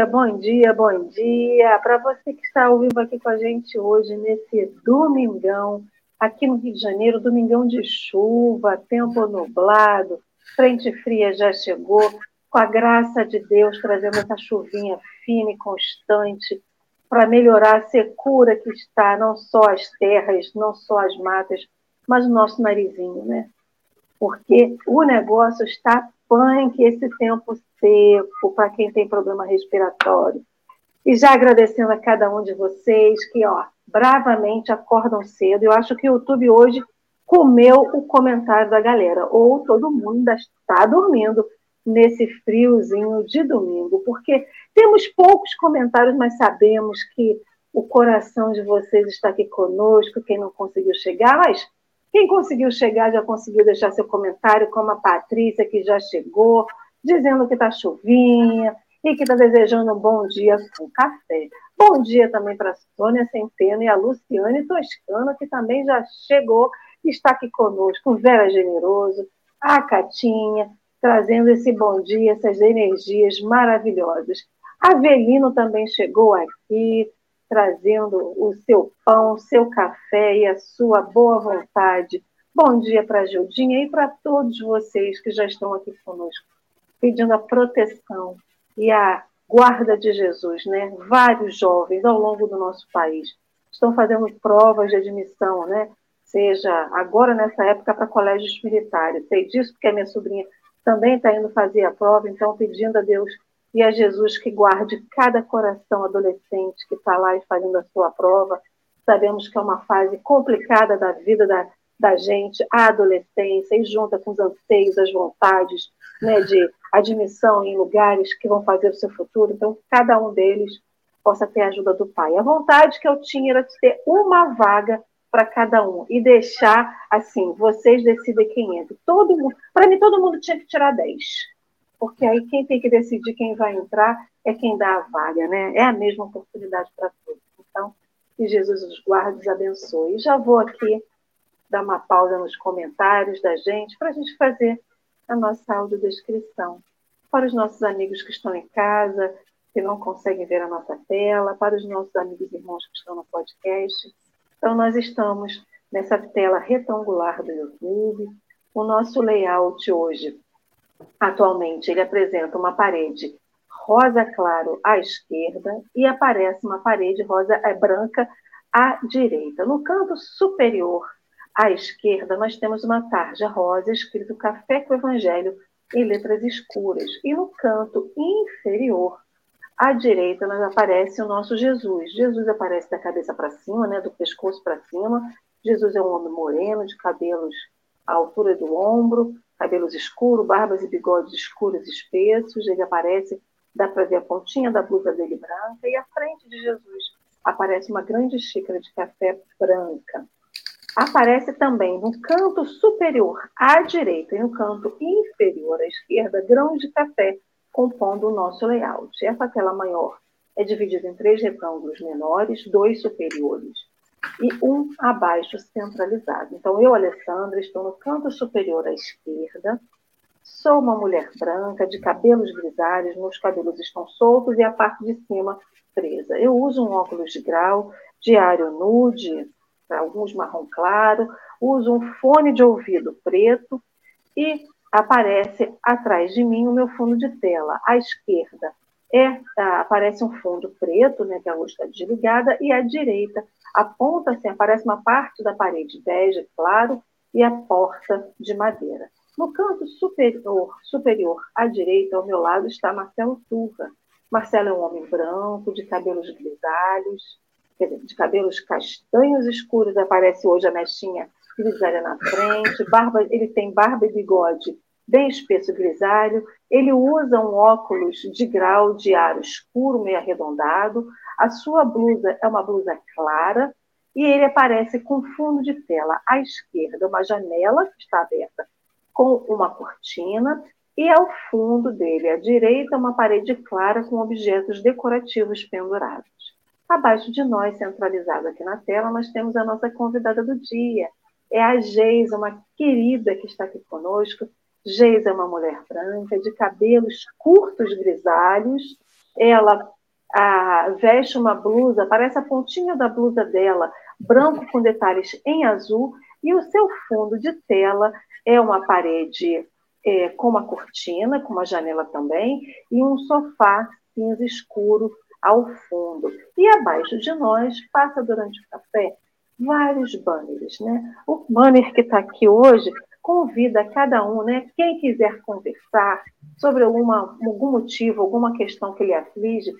dia, bom dia, bom dia. Para você que está ao vivo aqui com a gente hoje, nesse domingão, aqui no Rio de Janeiro, domingão de chuva, tempo nublado, frente fria já chegou, com a graça de Deus, trazendo essa chuvinha fina e constante para melhorar a secura que está, não só as terras, não só as matas, mas o nosso narizinho, né? Porque o negócio está punk esse tempo seco para quem tem problema respiratório. E já agradecendo a cada um de vocês que, ó, bravamente acordam cedo. Eu acho que o YouTube hoje comeu o comentário da galera, ou todo mundo está dormindo nesse friozinho de domingo, porque temos poucos comentários, mas sabemos que o coração de vocês está aqui conosco, quem não conseguiu chegar, mas quem conseguiu chegar já conseguiu deixar seu comentário, como a Patrícia, que já chegou, dizendo que está chuvinha e que está desejando um bom dia com café. Bom dia também para a Sônia Centeno e a Luciane Toscano, que também já chegou e está aqui conosco. Vera Generoso, a Catinha, trazendo esse bom dia, essas energias maravilhosas. Avelino também chegou aqui, trazendo o seu pão, o seu café e a sua boa vontade. Bom dia para a Gildinha e para todos vocês que já estão aqui conosco, pedindo a proteção e a guarda de Jesus, né? Vários jovens ao longo do nosso país estão fazendo provas de admissão, né? Seja agora nessa época para colégios militares. Sei disso porque a minha sobrinha também está indo fazer a prova, então pedindo a Deus e a Jesus que guarde cada coração adolescente que está lá e fazendo a sua prova. Sabemos que é uma fase complicada da vida da, da gente, a adolescência, e junta com os anseios, as vontades né, de admissão em lugares que vão fazer o seu futuro. Então, cada um deles possa ter a ajuda do pai. A vontade que eu tinha era de ter uma vaga para cada um e deixar assim, vocês decidem quem entra. Todo mundo, para mim todo mundo tinha que tirar 10 porque aí quem tem que decidir quem vai entrar é quem dá a vaga, né? É a mesma oportunidade para todos. Então, que Jesus os guarde e os abençoe. E já vou aqui dar uma pausa nos comentários da gente para a gente fazer a nossa audiodescrição. Para os nossos amigos que estão em casa, que não conseguem ver a nossa tela, para os nossos amigos e irmãos que estão no podcast. Então, nós estamos nessa tela retangular do YouTube. O nosso layout hoje Atualmente, ele apresenta uma parede rosa claro à esquerda e aparece uma parede rosa é, branca à direita. No canto superior à esquerda, nós temos uma tarja rosa escrito Café com Evangelho em letras escuras. E no canto inferior à direita, nós aparece o nosso Jesus. Jesus aparece da cabeça para cima, né, do pescoço para cima. Jesus é um homem moreno, de cabelos à altura do ombro, cabelos escuros, barbas e bigodes escuros espessos. Ele aparece, dá para ver a pontinha da blusa dele branca, e à frente de Jesus aparece uma grande xícara de café branca. Aparece também no canto superior à direita e no canto inferior à esquerda grãos de café compondo o nosso layout. Essa tela maior é dividida em três retângulos menores, dois superiores e um abaixo centralizado. Então, eu, Alessandra, estou no canto superior à esquerda, sou uma mulher branca, de cabelos grisalhos, meus cabelos estão soltos e a parte de cima presa. Eu uso um óculos de grau, diário nude, alguns marrom claro, uso um fone de ouvido preto e aparece atrás de mim o meu fundo de tela. À esquerda é, aparece um fundo preto, né, que a luz está desligada, e à direita aponta-se, aparece uma parte da parede bege, claro, e a porta de madeira. No canto superior, superior à direita, ao meu lado, está Marcelo Turra. Marcelo é um homem branco, de cabelos grisalhos, de cabelos castanhos escuros, aparece hoje a mechinha grisalha na frente, barba, ele tem barba e bigode bem espesso grisalho, ele usa um óculos de grau de aro escuro, meio arredondado, a sua blusa é uma blusa clara e ele aparece com fundo de tela à esquerda, uma janela que está aberta com uma cortina e ao fundo dele, à direita, uma parede clara com objetos decorativos pendurados. Abaixo de nós, centralizado aqui na tela, nós temos a nossa convidada do dia. É a Geisa, uma querida que está aqui conosco, Geisa é uma mulher branca, de cabelos curtos grisalhos, ela veste uma blusa, parece a pontinha da blusa dela, branco com detalhes em azul, e o seu fundo de tela é uma parede é, com uma cortina, com uma janela também, e um sofá cinza escuro ao fundo. E abaixo de nós, passa durante o café, vários banners. Né? O banner que está aqui hoje convida cada um, né? quem quiser conversar sobre alguma, algum motivo, alguma questão que lhe aflige,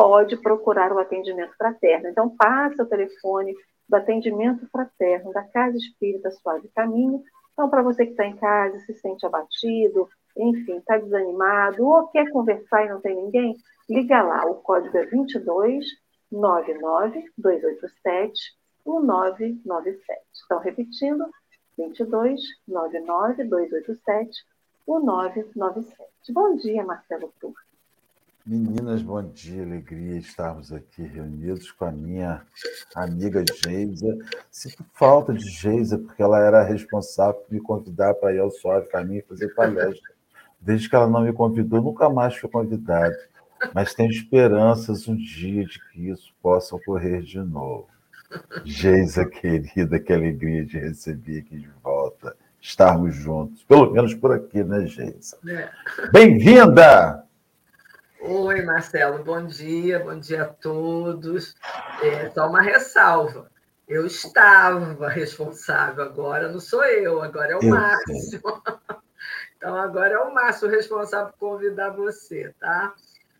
pode procurar o atendimento fraterno. Então, passa o telefone do atendimento fraterno da Casa Espírita Suave Caminho. Então, para você que está em casa, se sente abatido, enfim, está desanimado, ou quer conversar e não tem ninguém, liga lá. O código é 22 99 287 1997. Então, repetindo, 22 99 287 1997. Bom dia, Marcelo Turco. Meninas, bom dia, alegria estarmos aqui reunidos com a minha amiga Geisa. Sinto falta de Geisa, porque ela era responsável por me convidar para ir ao Suave Caminho fazer palestra. Desde que ela não me convidou, nunca mais fui convidado. Mas tenho esperanças um dia de que isso possa ocorrer de novo. Geisa, querida, que alegria de receber aqui de volta, estarmos juntos, pelo menos por aqui, né, Geisa? É. Bem-vinda! Oi, Marcelo, bom dia, bom dia a todos. É, só uma ressalva. Eu estava responsável, agora não sou eu, agora é o eu Márcio. Sei. Então, agora é o Márcio responsável por convidar você, tá?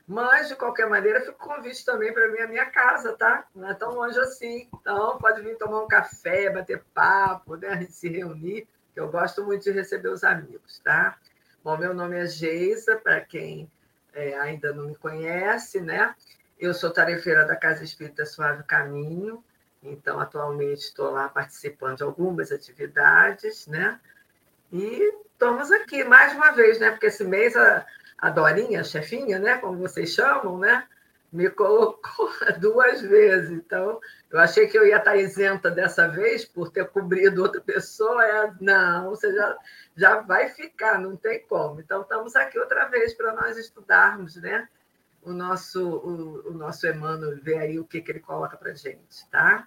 Mas, de qualquer maneira, fica o convite também para mim a minha casa, tá? Não é tão longe assim. Então, pode vir tomar um café, bater papo, né? a gente se reunir, que eu gosto muito de receber os amigos, tá? Bom, meu nome é Geisa, para quem é, ainda não me conhece, né? Eu sou tarefeira da Casa Espírita Suave Caminho, então atualmente estou lá participando de algumas atividades, né? E estamos aqui mais uma vez, né? Porque esse mês a, a Dorinha, a chefinha, né? Como vocês chamam, né? Me colocou duas vezes. Então, eu achei que eu ia estar isenta dessa vez por ter cobrido outra pessoa. É, não, você já, já vai ficar, não tem como. Então, estamos aqui outra vez para nós estudarmos, né? O nosso, o, o nosso Emmanuel, ver aí o que, que ele coloca para gente, tá?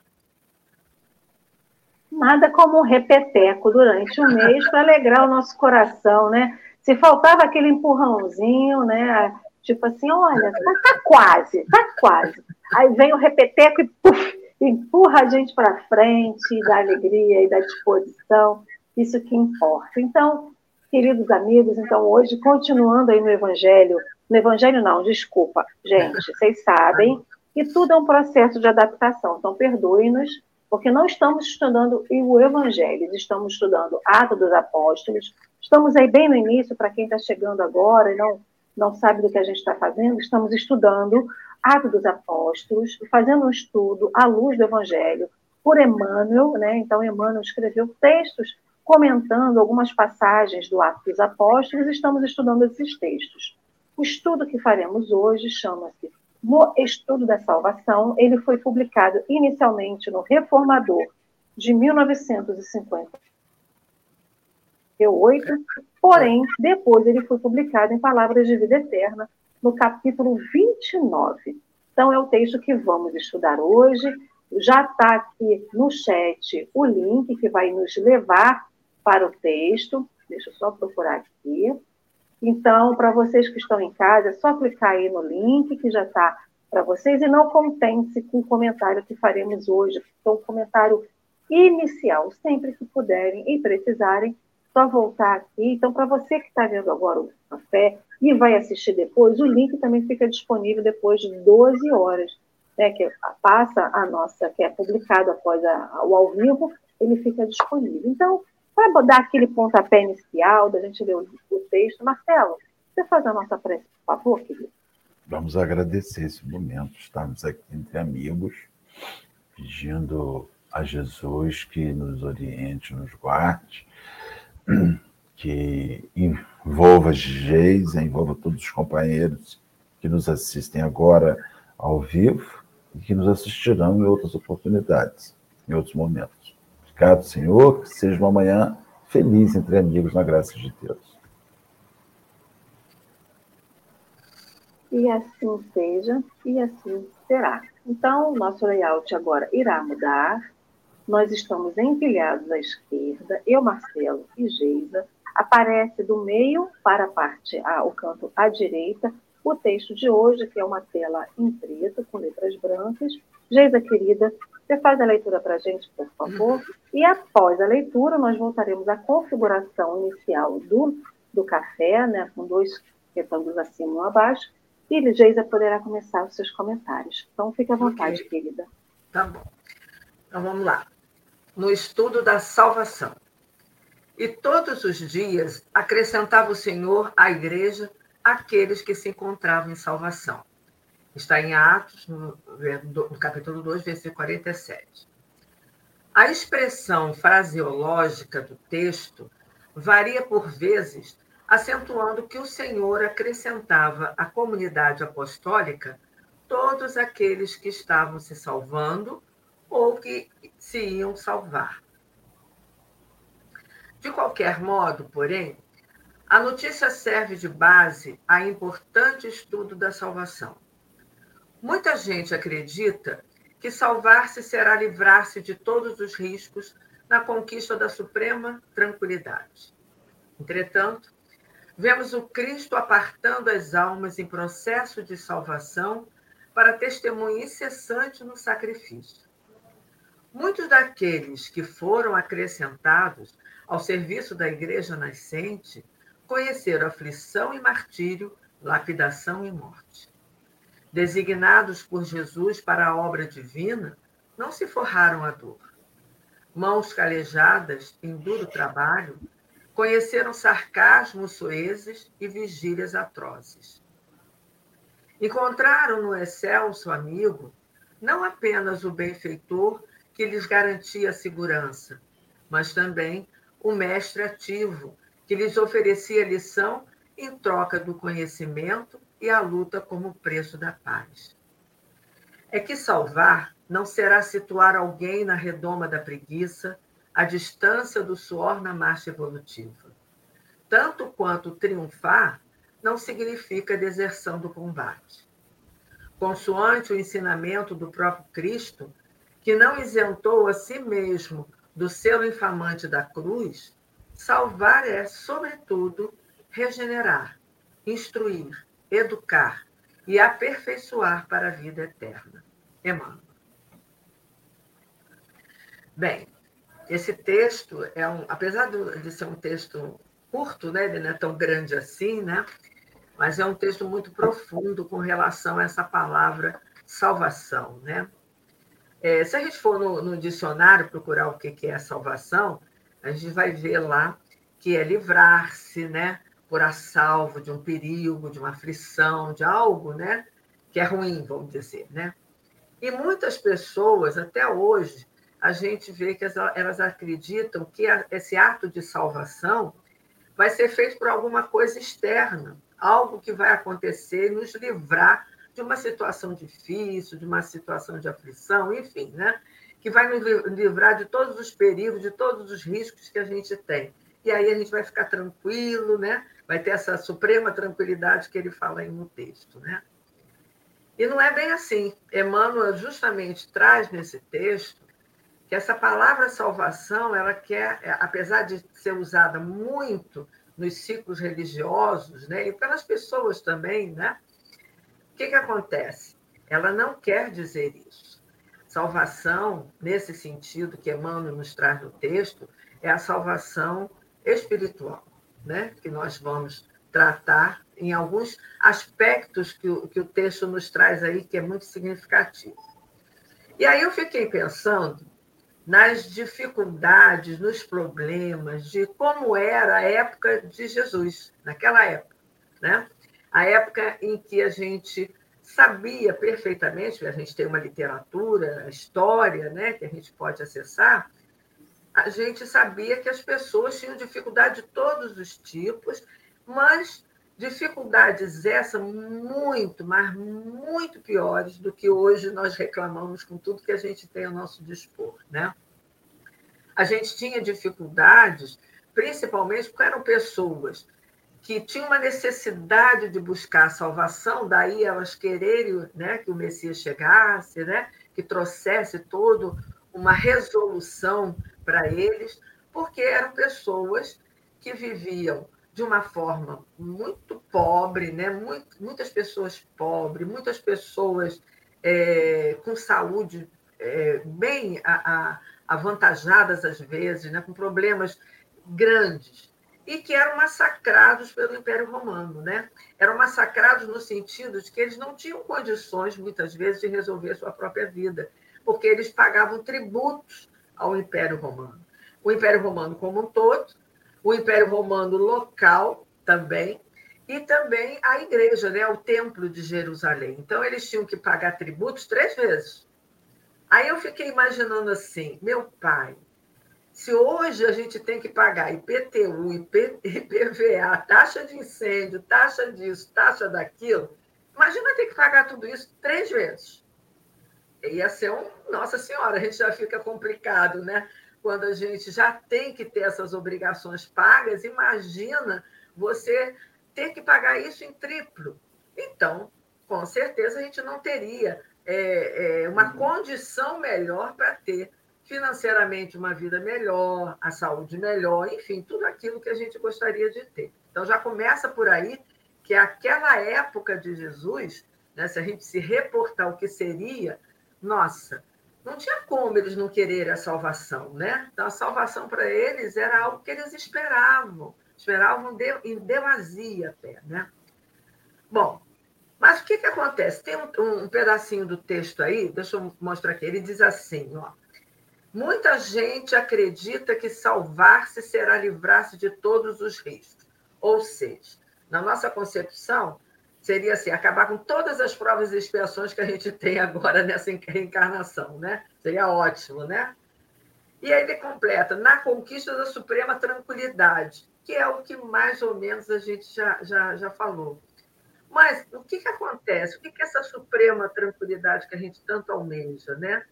Nada como um repeteco durante um mês para alegrar o nosso coração, né? Se faltava aquele empurrãozinho, né? Tipo assim, olha, tá, tá quase, tá quase. Aí vem o repeteco e puf, empurra a gente para frente, da alegria e da disposição, isso que importa. Então, queridos amigos, então hoje, continuando aí no Evangelho, no Evangelho não, desculpa, gente, vocês sabem que tudo é um processo de adaptação, então perdoe-nos, porque não estamos estudando o Evangelho, estamos estudando Atos dos Apóstolos, estamos aí bem no início, para quem está chegando agora e não, não sabe do que a gente está fazendo, estamos estudando Atos dos Apóstolos, fazendo um estudo à luz do Evangelho por Emmanuel, né? Então, Emmanuel escreveu textos comentando algumas passagens do Atos dos Apóstolos, estamos estudando esses textos. O estudo que faremos hoje chama-se No Estudo da Salvação. Ele foi publicado inicialmente no Reformador de 1958, porém, depois ele foi publicado em Palavras de Vida Eterna, no capítulo 29. Então, é o texto que vamos estudar hoje. Já está aqui no chat o link que vai nos levar para o texto. Deixa eu só procurar aqui. Então, para vocês que estão em casa, é só clicar aí no link que já está para vocês e não contente-se com o comentário que faremos hoje, um comentário inicial, sempre que puderem e precisarem, só voltar aqui. Então, para você que está vendo agora o café e vai assistir depois, o link também fica disponível depois de 12 horas, né, que passa a nossa, que é publicado após a, o ao vivo, ele fica disponível. Então, para dar aquele pontapé inicial, da gente ler o, o texto, Marcelo, você faz a nossa prece, por favor, querido? Vamos agradecer esse momento, estarmos aqui entre amigos, pedindo a Jesus que nos oriente, nos guarde, que envolva Geis, envolva todos os companheiros que nos assistem agora ao vivo e que nos assistirão em outras oportunidades, em outros momentos. Obrigado, Senhor, que seja uma manhã feliz entre amigos na graça de Deus. E assim seja, e assim será. Então, nosso layout agora irá mudar. Nós estamos empilhados à esquerda, eu, Marcelo e Geisa. Aparece do meio para a parte, o canto à direita, o texto de hoje, que é uma tela em preto, com letras brancas. Geisa, querida, você faz a leitura para a gente, por favor? E após a leitura, nós voltaremos à configuração inicial do, do café, né, com dois retângulos acima e um abaixo, e Geisa poderá começar os seus comentários. Então, fique à vontade, okay. querida. Tá bom. Então, vamos lá. No estudo da salvação. E todos os dias acrescentava o Senhor à igreja aqueles que se encontravam em salvação. Está em Atos, no, no capítulo 2, versículo 47. A expressão fraseológica do texto varia por vezes acentuando que o Senhor acrescentava à comunidade apostólica todos aqueles que estavam se salvando ou que se iam salvar. De qualquer modo, porém, a notícia serve de base a importante estudo da salvação. Muita gente acredita que salvar-se será livrar-se de todos os riscos na conquista da suprema tranquilidade. Entretanto, Vemos o Cristo apartando as almas em processo de salvação para testemunho incessante no sacrifício. Muitos daqueles que foram acrescentados ao serviço da igreja nascente conheceram aflição e martírio, lapidação e morte. Designados por Jesus para a obra divina, não se forraram a dor. Mãos calejadas em duro trabalho Conheceram sarcasmos soezes e vigílias atrozes. Encontraram no excelso amigo não apenas o benfeitor que lhes garantia a segurança, mas também o mestre ativo que lhes oferecia lição em troca do conhecimento e a luta como preço da paz. É que salvar não será situar alguém na redoma da preguiça, a distância do suor na marcha evolutiva. Tanto quanto triunfar não significa deserção do combate. Consoante o ensinamento do próprio Cristo, que não isentou a si mesmo do selo infamante da cruz, salvar é, sobretudo, regenerar, instruir, educar e aperfeiçoar para a vida eterna. Emmanuel. Bem, esse texto é um, apesar de ser um texto curto, né, ele não é tão grande assim, né, mas é um texto muito profundo com relação a essa palavra salvação, né. É, se a gente for no, no, dicionário procurar o que, que é salvação, a gente vai ver lá que é livrar-se, né, por a salvo de um perigo, de uma aflição, de algo, né, que é ruim, vamos dizer, né. E muitas pessoas até hoje a gente vê que elas acreditam que esse ato de salvação vai ser feito por alguma coisa externa, algo que vai acontecer e nos livrar de uma situação difícil, de uma situação de aflição, enfim, né? que vai nos livrar de todos os perigos, de todos os riscos que a gente tem. E aí a gente vai ficar tranquilo, né? Vai ter essa suprema tranquilidade que ele fala aí no texto. Né? E não é bem assim. Emmanuel justamente traz nesse texto que essa palavra salvação, ela quer, é, apesar de ser usada muito nos ciclos religiosos, né, e pelas pessoas também, né, o que, que acontece? Ela não quer dizer isso. Salvação, nesse sentido que Emmanuel nos traz no texto, é a salvação espiritual, né, que nós vamos tratar em alguns aspectos que o, que o texto nos traz aí, que é muito significativo. E aí eu fiquei pensando nas dificuldades, nos problemas de como era a época de Jesus, naquela época, né? A época em que a gente sabia perfeitamente, a gente tem uma literatura, história, né, que a gente pode acessar, a gente sabia que as pessoas tinham dificuldade de todos os tipos, mas dificuldades essas muito, mas muito piores do que hoje nós reclamamos com tudo que a gente tem ao nosso dispor, né? A gente tinha dificuldades, principalmente porque eram pessoas que tinham uma necessidade de buscar a salvação, daí elas quererem né, que o Messias chegasse, né, que trouxesse todo uma resolução para eles, porque eram pessoas que viviam de uma forma muito pobre, né? Muitas pessoas pobres, muitas pessoas é, com saúde é, bem a, a, avantajadas às vezes, né? com problemas grandes, e que eram massacrados pelo Império Romano. Né? Eram massacrados no sentido de que eles não tinham condições, muitas vezes, de resolver a sua própria vida, porque eles pagavam tributos ao Império Romano. O Império Romano como um todo, o Império Romano local também, e também a igreja, né, o Templo de Jerusalém. Então, eles tinham que pagar tributos três vezes. Aí eu fiquei imaginando assim, meu pai, se hoje a gente tem que pagar IPTU, IP, IPVA, taxa de incêndio, taxa disso, taxa daquilo, imagina ter que pagar tudo isso três vezes. Ia ser um. Nossa Senhora, a gente já fica complicado, né? Quando a gente já tem que ter essas obrigações pagas, imagina você ter que pagar isso em triplo. Então, com certeza, a gente não teria é, é, uma uhum. condição melhor para ter financeiramente uma vida melhor, a saúde melhor, enfim, tudo aquilo que a gente gostaria de ter. Então, já começa por aí que aquela época de Jesus, né, se a gente se reportar o que seria, nossa, não tinha como eles não quererem a salvação, né? Então, a salvação para eles era algo que eles esperavam, esperavam de, em demasia até, né? Bom, mas o que, que acontece? Tem um, um pedacinho do texto aí, deixa eu mostrar aqui, ele diz assim, ó, Muita gente acredita que salvar-se será livrar-se de todos os riscos. Ou seja, na nossa concepção, seria assim, acabar com todas as provas e expiações que a gente tem agora nessa reencarnação, né? Seria ótimo, né? E aí ele completa, na conquista da suprema tranquilidade, que é o que mais ou menos a gente já, já, já falou. Mas o que, que acontece? O que, que é essa suprema tranquilidade que a gente tanto almeja, né?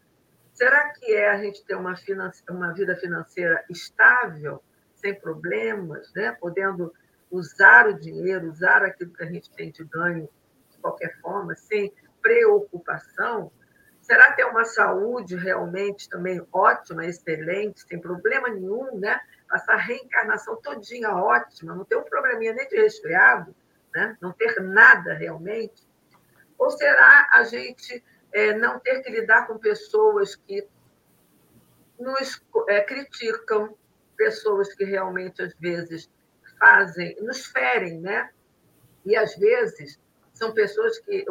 Será que é a gente ter uma, uma vida financeira estável, sem problemas, né? podendo usar o dinheiro, usar aquilo que a gente tem de ganho de qualquer forma, sem preocupação? Será ter uma saúde realmente também ótima, excelente, sem problema nenhum, né? Passar a reencarnação todinha ótima, não ter um probleminha nem de resfriado, né? não ter nada realmente? Ou será a gente é, não ter que lidar com pessoas que nos é, criticam, pessoas que realmente, às vezes, fazem, nos ferem, né? E, às vezes, são pessoas que,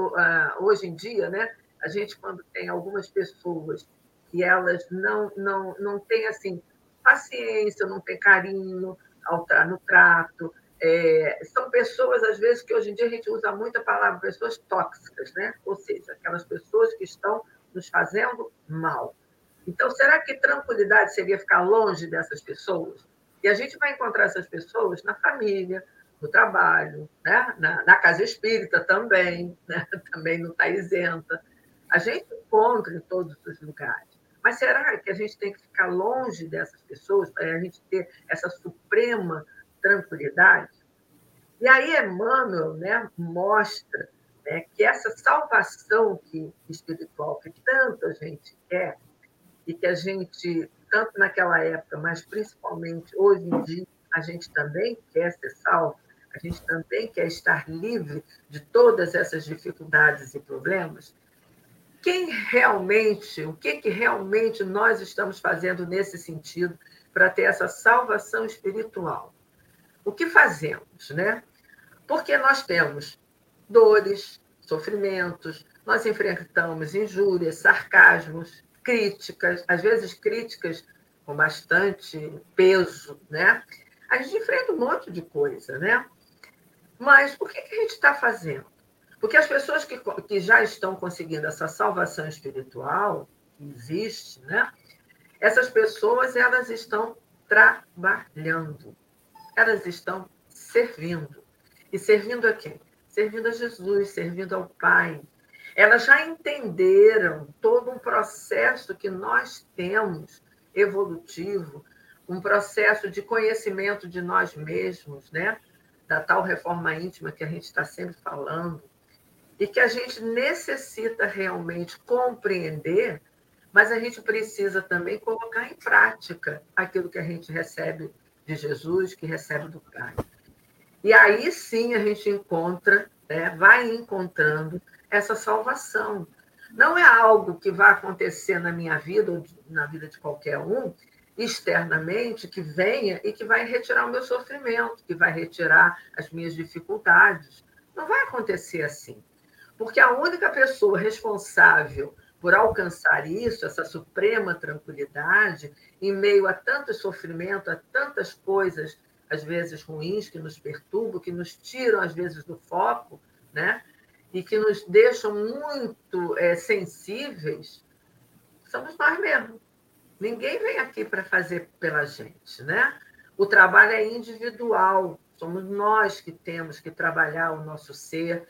hoje em dia, né? A gente, quando tem algumas pessoas que elas não, não, não têm, assim, paciência, não têm carinho ao, no trato, é, são pessoas, às vezes, que hoje em dia a gente usa muito a palavra pessoas tóxicas, né? ou seja, aquelas pessoas que estão nos fazendo mal. Então, será que tranquilidade seria ficar longe dessas pessoas? E a gente vai encontrar essas pessoas na família, no trabalho, né? na, na casa espírita também, né? também não está isenta. A gente encontra em todos os lugares. Mas será que a gente tem que ficar longe dessas pessoas para a gente ter essa suprema tranquilidade. E aí Emmanuel né, mostra né, que essa salvação que, espiritual que tanto a gente quer, e que a gente, tanto naquela época, mas principalmente hoje em dia, a gente também quer ser salvo, a gente também quer estar livre de todas essas dificuldades e problemas. Quem realmente, o que, que realmente nós estamos fazendo nesse sentido para ter essa salvação espiritual? o que fazemos, né? Porque nós temos dores, sofrimentos, nós enfrentamos injúrias, sarcasmos, críticas, às vezes críticas com bastante peso, né? A gente enfrenta um monte de coisa, né? Mas o que, que a gente está fazendo? Porque as pessoas que, que já estão conseguindo essa salvação espiritual, que existe, né? Essas pessoas, elas estão trabalhando elas estão servindo. E servindo a quem? Servindo a Jesus, servindo ao Pai. Elas já entenderam todo um processo que nós temos evolutivo, um processo de conhecimento de nós mesmos, né? da tal reforma íntima que a gente está sempre falando, e que a gente necessita realmente compreender, mas a gente precisa também colocar em prática aquilo que a gente recebe de Jesus, que recebe do Pai. E aí sim a gente encontra, né, vai encontrando essa salvação. Não é algo que vai acontecer na minha vida ou na vida de qualquer um, externamente, que venha e que vai retirar o meu sofrimento, que vai retirar as minhas dificuldades. Não vai acontecer assim. Porque a única pessoa responsável por alcançar isso, essa suprema tranquilidade, em meio a tanto sofrimento, a tantas coisas, às vezes ruins, que nos perturbam, que nos tiram, às vezes, do foco, né? E que nos deixam muito é, sensíveis, somos nós mesmos. Ninguém vem aqui para fazer pela gente, né? O trabalho é individual, somos nós que temos que trabalhar o nosso ser,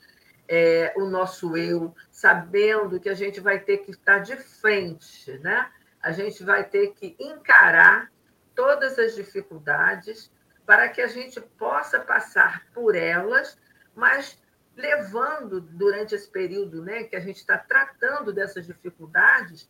é, o nosso eu, sabendo que a gente vai ter que estar de frente, né? A gente vai ter que encarar todas as dificuldades para que a gente possa passar por elas, mas levando durante esse período né, que a gente está tratando dessas dificuldades,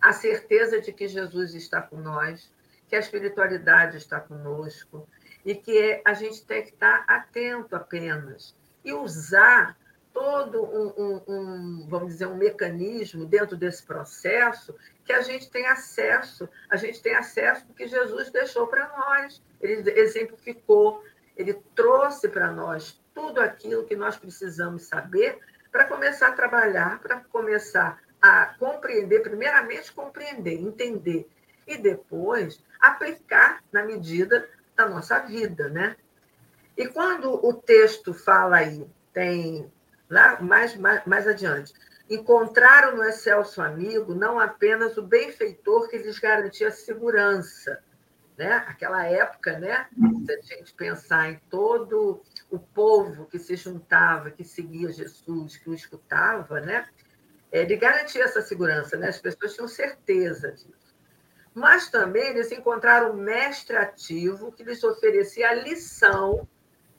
a certeza de que Jesus está com nós, que a espiritualidade está conosco e que a gente tem que estar atento apenas e usar todo um, um, um, vamos dizer, um mecanismo dentro desse processo que a gente tem acesso, a gente tem acesso porque Jesus deixou para nós, ele exemplificou, ele trouxe para nós tudo aquilo que nós precisamos saber para começar a trabalhar, para começar a compreender, primeiramente compreender, entender, e depois aplicar na medida da nossa vida, né? E quando o texto fala aí, tem lá mais, mais, mais adiante, encontraram no excelso amigo não apenas o benfeitor que lhes garantia segurança, né? Aquela época, né? Se a gente pensar em todo o povo que se juntava, que seguia Jesus, que o escutava, né? Ele garantia essa segurança, né? As pessoas tinham certeza disso. Mas também eles encontraram um mestre ativo que lhes oferecia lição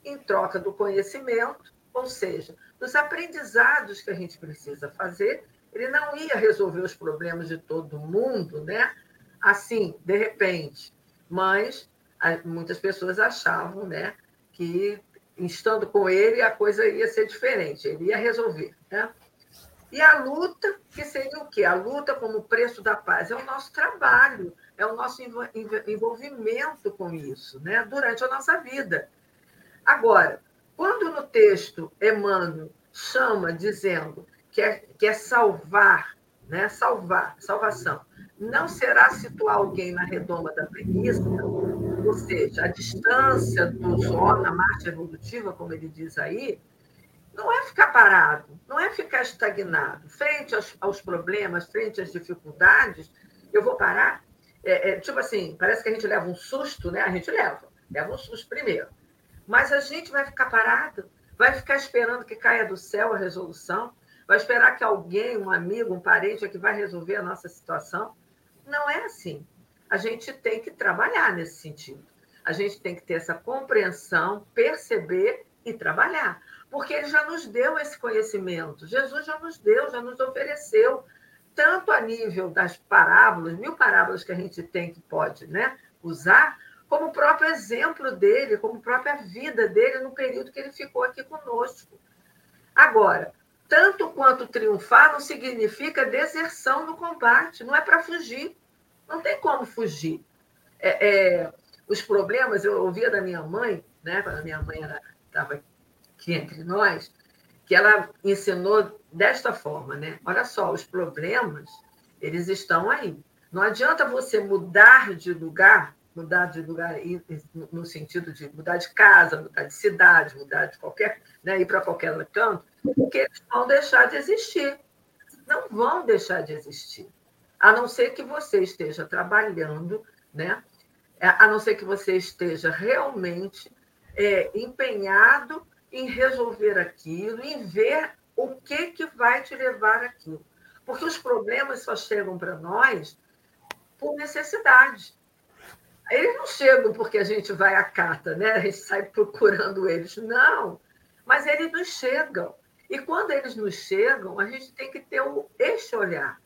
em troca do conhecimento, ou seja, dos aprendizados que a gente precisa fazer. Ele não ia resolver os problemas de todo mundo, né? Assim, de repente, mas muitas pessoas achavam né, que, estando com ele, a coisa ia ser diferente, ele ia resolver. Né? E a luta, que seria o quê? A luta como preço da paz é o nosso trabalho, é o nosso envolvimento com isso, né? durante a nossa vida. Agora, quando no texto Emmanuel chama dizendo que é, que é salvar, né? salvar, salvação, não será situar alguém na redoma da preguiça, ou seja, a distância do sol na marcha evolutiva, como ele diz aí, não é ficar parado, não é ficar estagnado. Frente aos, aos problemas, frente às dificuldades, eu vou parar. É, é, tipo assim, parece que a gente leva um susto, né? A gente leva, leva um susto primeiro. Mas a gente vai ficar parado, vai ficar esperando que caia do céu a resolução, vai esperar que alguém, um amigo, um parente, é que vai resolver a nossa situação. Não é assim. A gente tem que trabalhar nesse sentido. A gente tem que ter essa compreensão, perceber e trabalhar. Porque ele já nos deu esse conhecimento. Jesus já nos deu, já nos ofereceu, tanto a nível das parábolas, mil parábolas que a gente tem que pode né, usar, como o próprio exemplo dele, como a própria vida dele no período que ele ficou aqui conosco. Agora, tanto quanto triunfar não significa deserção no combate, não é para fugir. Não tem como fugir. É, é, os problemas, eu ouvia da minha mãe, né, quando a minha mãe estava aqui entre nós, que ela ensinou desta forma, né? Olha só, os problemas, eles estão aí. Não adianta você mudar de lugar, mudar de lugar no sentido de mudar de casa, mudar de cidade, mudar de qualquer, né, ir para qualquer canto, porque eles vão deixar de existir. Não vão deixar de existir a não ser que você esteja trabalhando, né? a não ser que você esteja realmente é, empenhado em resolver aquilo, em ver o que, que vai te levar aquilo. Porque os problemas só chegam para nós por necessidade. Eles não chegam porque a gente vai à cata, né? A gente sai procurando eles. Não, mas eles nos chegam. E quando eles nos chegam, a gente tem que ter este olhar.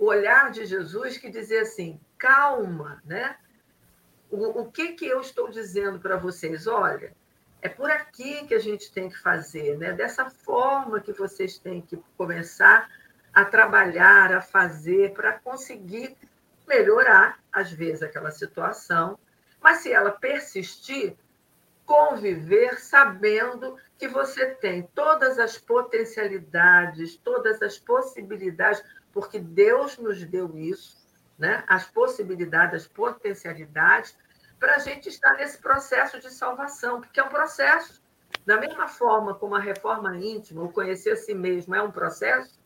O olhar de Jesus que dizer assim, calma, né? O, o que, que eu estou dizendo para vocês? Olha, é por aqui que a gente tem que fazer, né? dessa forma que vocês têm que começar a trabalhar, a fazer, para conseguir melhorar, às vezes, aquela situação. Mas se ela persistir, conviver sabendo que você tem todas as potencialidades, todas as possibilidades, porque Deus nos deu isso, né? as possibilidades, as potencialidades para a gente estar nesse processo de salvação, porque é um processo. Da mesma forma como a reforma íntima, o conhecer a si mesmo é um processo,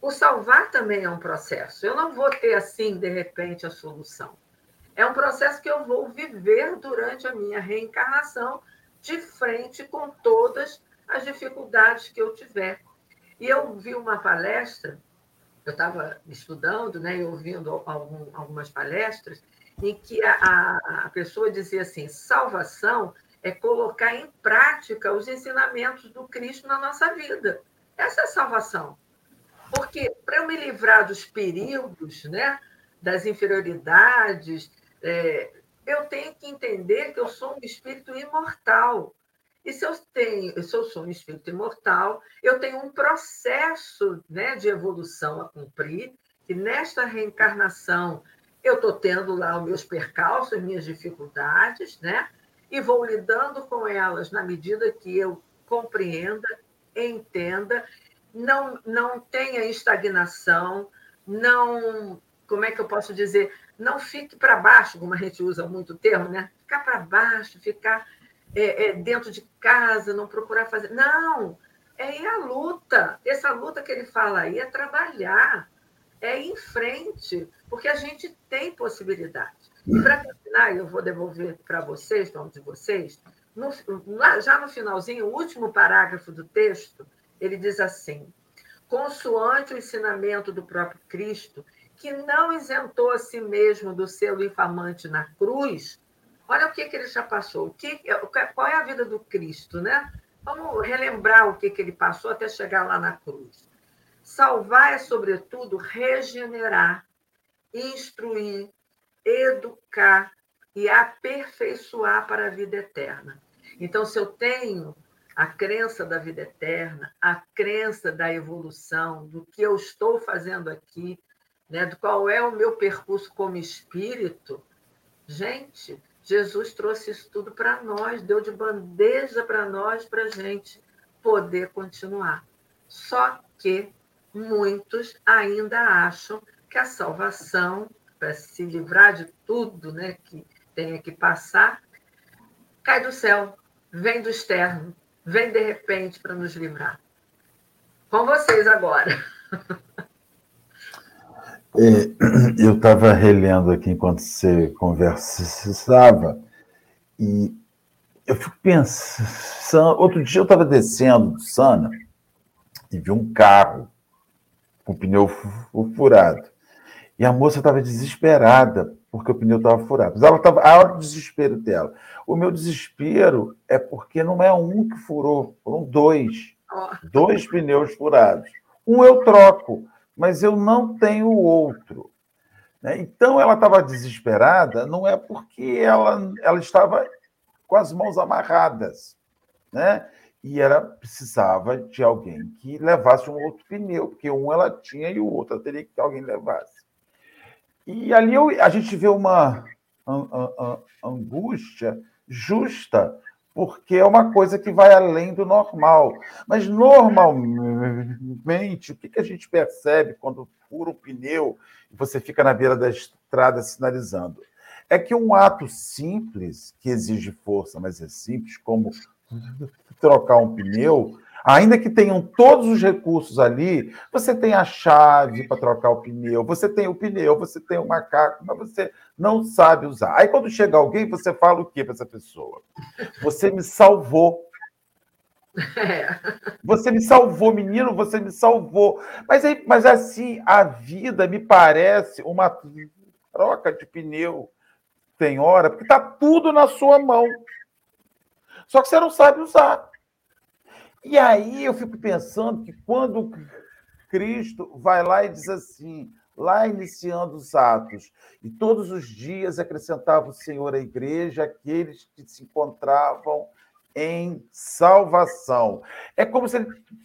o salvar também é um processo. Eu não vou ter assim, de repente, a solução. É um processo que eu vou viver durante a minha reencarnação, de frente com todas as dificuldades que eu tiver. E eu vi uma palestra, eu estava estudando né, e ouvindo algum, algumas palestras, em que a, a pessoa dizia assim: salvação é colocar em prática os ensinamentos do Cristo na nossa vida. Essa é salvação. Porque para eu me livrar dos perigos, né, das inferioridades, é, eu tenho que entender que eu sou um espírito imortal. E se eu tenho, se eu sou um espírito imortal, eu tenho um processo né, de evolução a cumprir, e nesta reencarnação eu estou tendo lá os meus percalços, minhas dificuldades, né? E vou lidando com elas na medida que eu compreenda, entenda, não, não tenha estagnação, não, como é que eu posso dizer, não fique para baixo, como a gente usa muito o termo, né? Ficar para baixo, ficar é, é, dentro de casa, não procurar fazer. Não, é ir à luta. Essa luta que ele fala aí é trabalhar é ir em frente, porque a gente tem possibilidade. E para terminar, eu vou devolver para vocês, para um de vocês, no, já no finalzinho, o último parágrafo do texto, ele diz assim: consoante o ensinamento do próprio Cristo, que não isentou a si mesmo do selo infamante na cruz, olha o que, que ele já passou. O que, qual é a vida do Cristo, né? Vamos relembrar o que, que ele passou até chegar lá na cruz. Salvar é, sobretudo, regenerar, instruir, educar e aperfeiçoar para a vida eterna. Então, se eu tenho a crença da vida eterna, a crença da evolução, do que eu estou fazendo aqui, né, do qual é o meu percurso como espírito, gente, Jesus trouxe isso tudo para nós, deu de bandeja para nós, para a gente poder continuar. Só que muitos ainda acham que a salvação, para se livrar de tudo né, que tenha que passar, cai do céu, vem do externo, vem de repente para nos livrar. Com vocês agora. Eu estava relendo aqui enquanto você conversava e eu fico pensando. Outro dia eu estava descendo do Sana e vi um carro com o pneu furado. E a moça estava desesperada porque o pneu estava furado. Mas ela estava. A hora do desespero dela. O meu desespero é porque não é um que furou, foram dois. Dois pneus furados. Um eu troco, mas eu não tenho outro. Né? Então ela estava desesperada, não é porque ela, ela estava com as mãos amarradas. Né? e ela precisava de alguém que levasse um outro pneu, porque um ela tinha e o outro teria que alguém levasse. E ali eu, a gente vê uma angústia justa, porque é uma coisa que vai além do normal. Mas normalmente, o que, a gente percebe quando fura o pneu e você fica na beira da estrada sinalizando? É que um ato simples, que exige força, mas é simples, como trocar um pneu, ainda que tenham todos os recursos ali, você tem a chave para trocar o pneu, você tem o pneu, você tem o macaco, mas você não sabe usar. Aí quando chega alguém, você fala o quê para essa pessoa? Você me salvou. É. Você me salvou, menino, você me salvou. Mas, aí, mas assim, a vida me parece uma troca de pneu. tem hora, porque está tudo na sua mão. Só que você não sabe usar. E aí eu fico pensando que quando Cristo vai lá e diz assim, lá iniciando os atos, e todos os dias acrescentava o Senhor à igreja aqueles que se encontravam em salvação. É como se,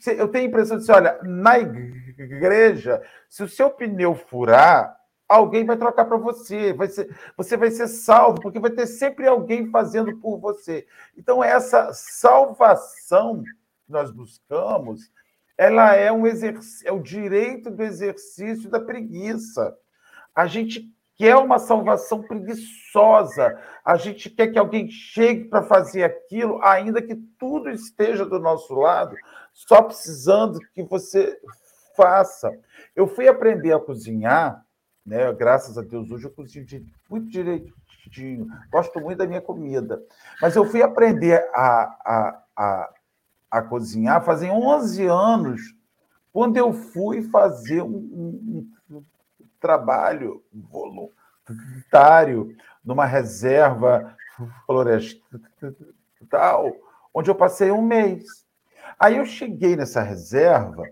eu tenho a impressão de, olha, na igreja, se o seu pneu furar, alguém vai trocar para você, vai ser, você vai ser salvo, porque vai ter sempre alguém fazendo por você. Então, essa salvação nós buscamos, ela é um exercício, é o direito do exercício da preguiça. A gente quer uma salvação preguiçosa, a gente quer que alguém chegue para fazer aquilo, ainda que tudo esteja do nosso lado, só precisando que você faça. Eu fui aprender a cozinhar né? Graças a Deus, hoje eu cozinho muito direitinho, gosto muito da minha comida. Mas eu fui aprender a, a, a, a cozinhar fazem 11 anos, quando eu fui fazer um, um, trabalho voluntário numa reserva florestal, onde eu passei um mês. Aí eu cheguei nessa reserva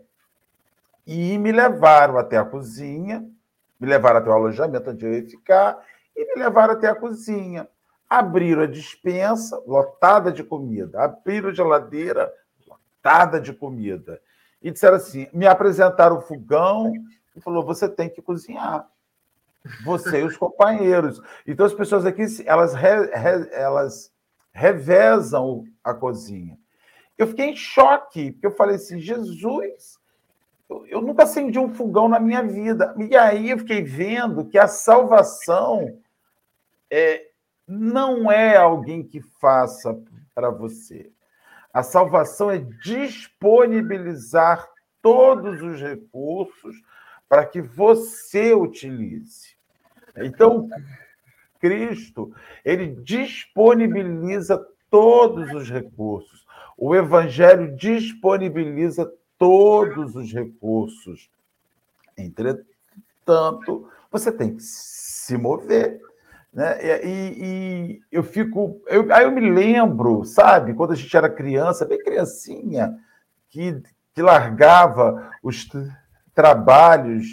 e me levaram até a cozinha me levaram até o alojamento onde eu ia ficar e me levaram até a cozinha. Abriram a dispensa, lotada de comida. Abriram a geladeira, lotada de comida. E disseram assim: me apresentaram o fogão e falou: você tem que cozinhar. Você e os companheiros. Então, as pessoas aqui, elas, re, re, elas revezam a cozinha. Eu fiquei em choque, porque eu falei assim: Jesus, eu, nunca acendi um fogão na minha vida. E aí eu fiquei vendo que a salvação é, não é alguém que faça para você. A salvação é disponibilizar todos os recursos para que você utilize. Então, Cristo, ele disponibiliza todos os recursos. O evangelho disponibiliza todos os recursos. Entretanto, você tem que se mover. Né? E, e eu fico. Eu, aí eu me lembro, sabe, quando a gente era criança, bem criancinha, que, que largava os trabalhos,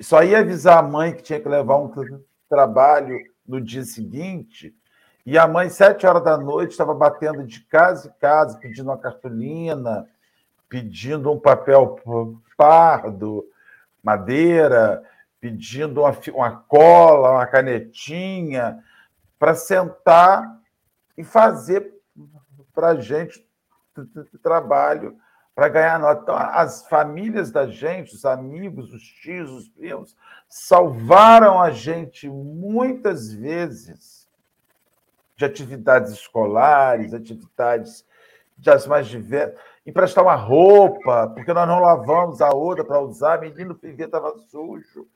só ia avisar a mãe que tinha que levar um trabalho no dia seguinte, e a mãe, sete horas da noite, estava batendo de casa em casa, pedindo uma cartolina pedindo um papel pardo, madeira, pedindo uma, uma cola, uma canetinha, para sentar e fazer para a gente trabalho para ganhar nota. Então, as famílias da gente, os amigos, os tios, os primos, salvaram a gente muitas vezes de atividades escolares, atividades das mais diversas emprestar uma roupa, porque nós não lavamos a outra para usar, menino privê estava sujo.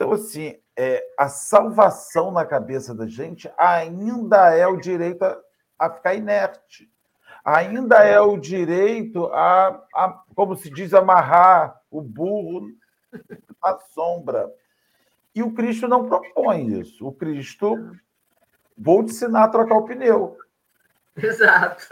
Então, assim, é, a salvação na cabeça da gente ainda é o direito a, a ficar inerte. Ainda é o direito a, a, como se diz, amarrar o burro à sombra. E o Cristo não propõe isso. O Cristo, vou te ensinar a trocar o pneu. Exato.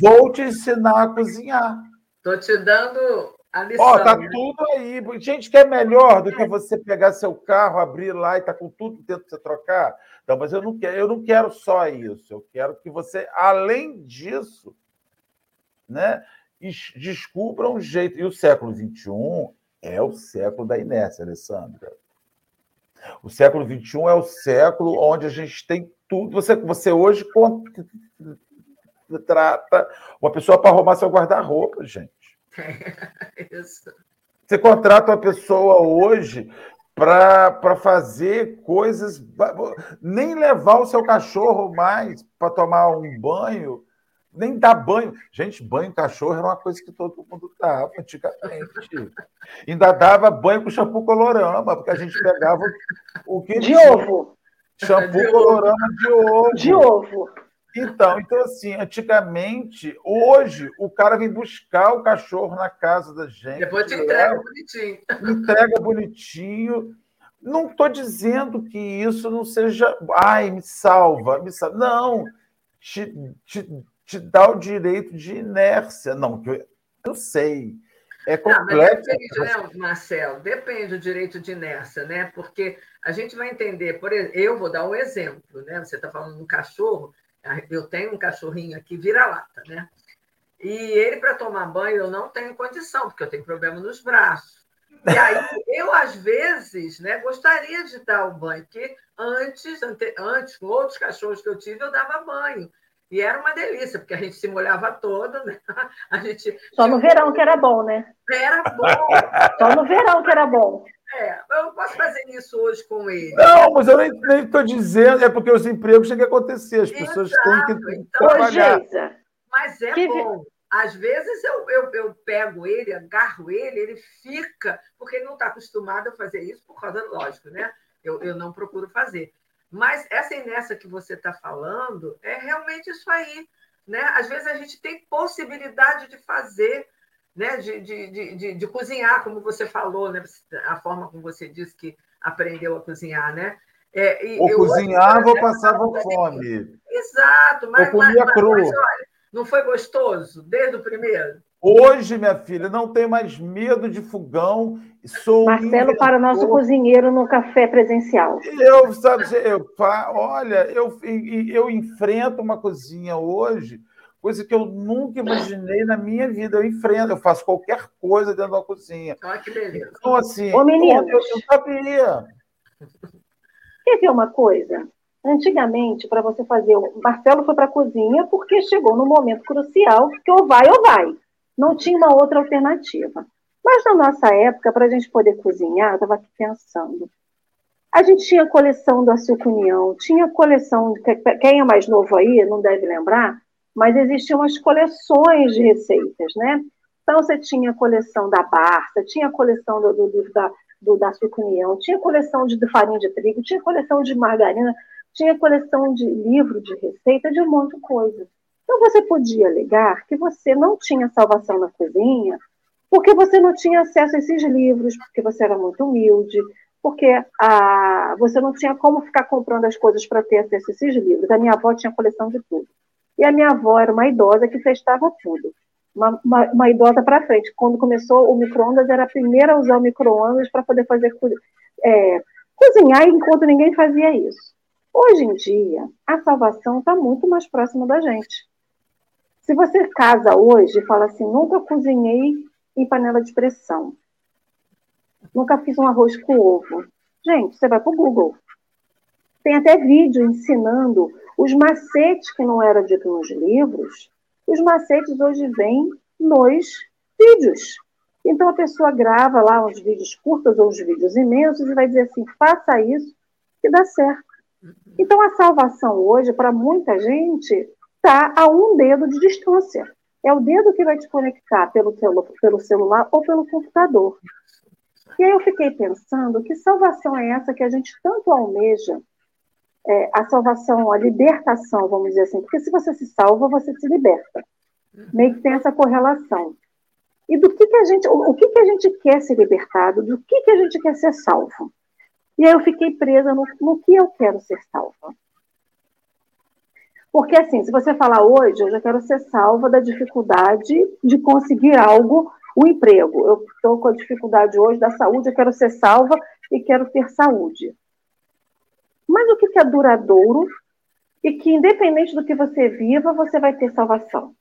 Vou te ensinar a cozinhar. Estou te dando Ó, tá né? tudo aí. Gente, que é melhor do que você pegar seu carro, abrir lá e tá com tudo dentro de você trocar? Não, mas eu não quero, eu não quero só isso. Eu quero que você, além disso, né, descubra um jeito. E o século XXI é o século da inércia, Alessandra. O século XXI é o século onde a gente tem tudo. Você, você hoje trata uma pessoa para arrumar seu guarda-roupa, gente. Isso. Você contrata uma pessoa hoje para fazer coisas, nem levar o seu cachorro mais para tomar um banho, nem dar banho. Gente, banho cachorro era uma coisa que todo mundo dava antigamente. Ainda dava banho com shampoo colorama, porque a gente pegava o que. De ovo. Shampoo de colorama de ovo. De ovo. Então, então, assim, antigamente, hoje, o cara vem buscar o cachorro na casa da gente. Depois te entrega bonitinho. Entrega bonitinho. Não estou dizendo que isso não seja. Ai, me salva, me salva. Não, te, te, te dá o direito de inércia. Não, eu, eu sei. É complexo. Não, depende, né, Marcelo? Depende do direito de inércia, né? Porque a gente vai entender, por exemplo, eu vou dar um exemplo, né? Você está falando de um cachorro, eu tenho um cachorrinho aqui, vira-lata, né? E ele, para tomar banho, eu não tenho condição, porque eu tenho problema nos braços. E aí, eu, às vezes, né, gostaria de dar o banho, porque antes, ante, antes, com outros cachorros que eu tive, eu dava banho. E era uma delícia, porque a gente se molhava todo, né? A gente, Só no verão que era bom, né? Era bom. Só no verão que era bom. É, eu não posso fazer isso hoje com ele. Não, mas eu nem estou dizendo, é porque os empregos têm que acontecer, as pessoas Exato. têm que então, trabalhar. Mas é que... bom. Às vezes eu, eu, eu pego ele, agarro ele, ele fica, porque ele não está acostumado a fazer isso por causa, lógico, né? Eu, eu não procuro fazer. Mas essa inércia que você está falando é realmente isso aí. Né? Às vezes a gente tem possibilidade de fazer, né? de, de, de, de, de cozinhar, como você falou, né? a forma como você disse que aprendeu a cozinhar, né? É, e, ou cozinhava ou passava fome. Exato, mas, comia mas, cru. Mas, olha, não foi gostoso desde o primeiro? Hoje, minha filha, não tenho mais medo de fogão. Sou Marcelo para o nosso cozinheiro no café presencial. Eu, sabe, eu, olha, eu, eu enfrento uma cozinha hoje, coisa que eu nunca imaginei na minha vida. Eu enfrento, eu faço qualquer coisa dentro da cozinha. Olha que beleza. Então, assim, Ô, menino, eu, eu sabia. Quer ver uma coisa? Antigamente, para você fazer. O Marcelo foi para a cozinha porque chegou no momento crucial que ou vai ou vai. Não tinha uma outra alternativa. Mas na nossa época, para a gente poder cozinhar, eu estava aqui pensando. A gente tinha coleção do Açúcar União, tinha coleção. Quem é mais novo aí não deve lembrar, mas existiam as coleções de receitas, né? Então você tinha a coleção da Barça, tinha a coleção do, do da, do, da Açúcar União, tinha coleção de, de farinha de trigo, tinha coleção de margarina tinha coleção de livro de receita de um monte de coisa. Então você podia alegar que você não tinha salvação na cozinha porque você não tinha acesso a esses livros, porque você era muito humilde, porque a, você não tinha como ficar comprando as coisas para ter acesso a esses livros. A minha avó tinha coleção de tudo. E a minha avó era uma idosa que testava tudo. Uma, uma, uma idosa para frente. Quando começou o micro-ondas, era a primeira a usar o micro-ondas para poder fazer é, cozinhar enquanto ninguém fazia isso. Hoje em dia, a salvação está muito mais próxima da gente. Se você casa hoje e fala assim, nunca cozinhei em panela de pressão, nunca fiz um arroz com ovo, gente, você vai para o Google. Tem até vídeo ensinando os macetes que não eram ditos nos livros, os macetes hoje vêm nos vídeos. Então a pessoa grava lá uns vídeos curtos ou uns vídeos imensos e vai dizer assim: faça isso que dá certo. Então, a salvação hoje, para muita gente, está a um dedo de distância. É o dedo que vai te conectar pelo, pelo celular ou pelo computador. E aí eu fiquei pensando que salvação é essa que a gente tanto almeja? É, a salvação, a libertação, vamos dizer assim, porque se você se salva, você se liberta. Meio que tem essa correlação. E do que, que a gente, o, o que, que a gente quer ser libertado, do que, que a gente quer ser salvo? E aí eu fiquei presa no, no que eu quero ser salva. Porque, assim, se você falar hoje, eu já quero ser salva da dificuldade de conseguir algo, o emprego. Eu estou com a dificuldade hoje da saúde, eu quero ser salva e quero ter saúde. Mas o que é duradouro e que, independente do que você viva, você vai ter salvação?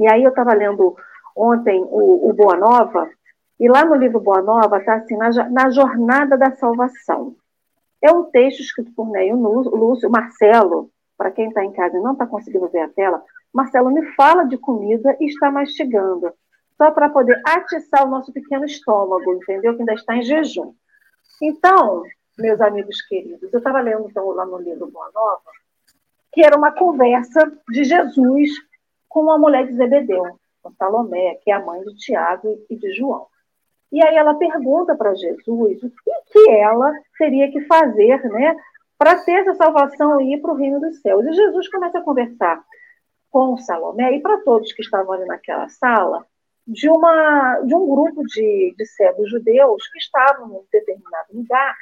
E aí eu estava lendo ontem o, o Boa Nova, e lá no livro Boa Nova está assim, na, na, Jornada da Salvação. É um texto escrito por Neio Lúcio, Marcelo, para quem está em casa e não está conseguindo ver a tela, Marcelo me fala de comida e está mastigando, só para poder atiçar o nosso pequeno estômago, entendeu? Que ainda está em jejum. Então, meus amigos queridos, eu estava lendo então, lá no livro Boa Nova, que era uma conversa de Jesus com uma mulher de Zebedeu, com Salomé, que é a mãe de Tiago e de João. E aí ela pergunta para Jesus o que, que ela teria que fazer né, para ter essa salvação e ir para o reino dos céus. E Jesus começa a conversar com Salomé e para todos que estavam ali naquela sala, de, uma, de um grupo de, de cegos judeus que estavam em determinado lugar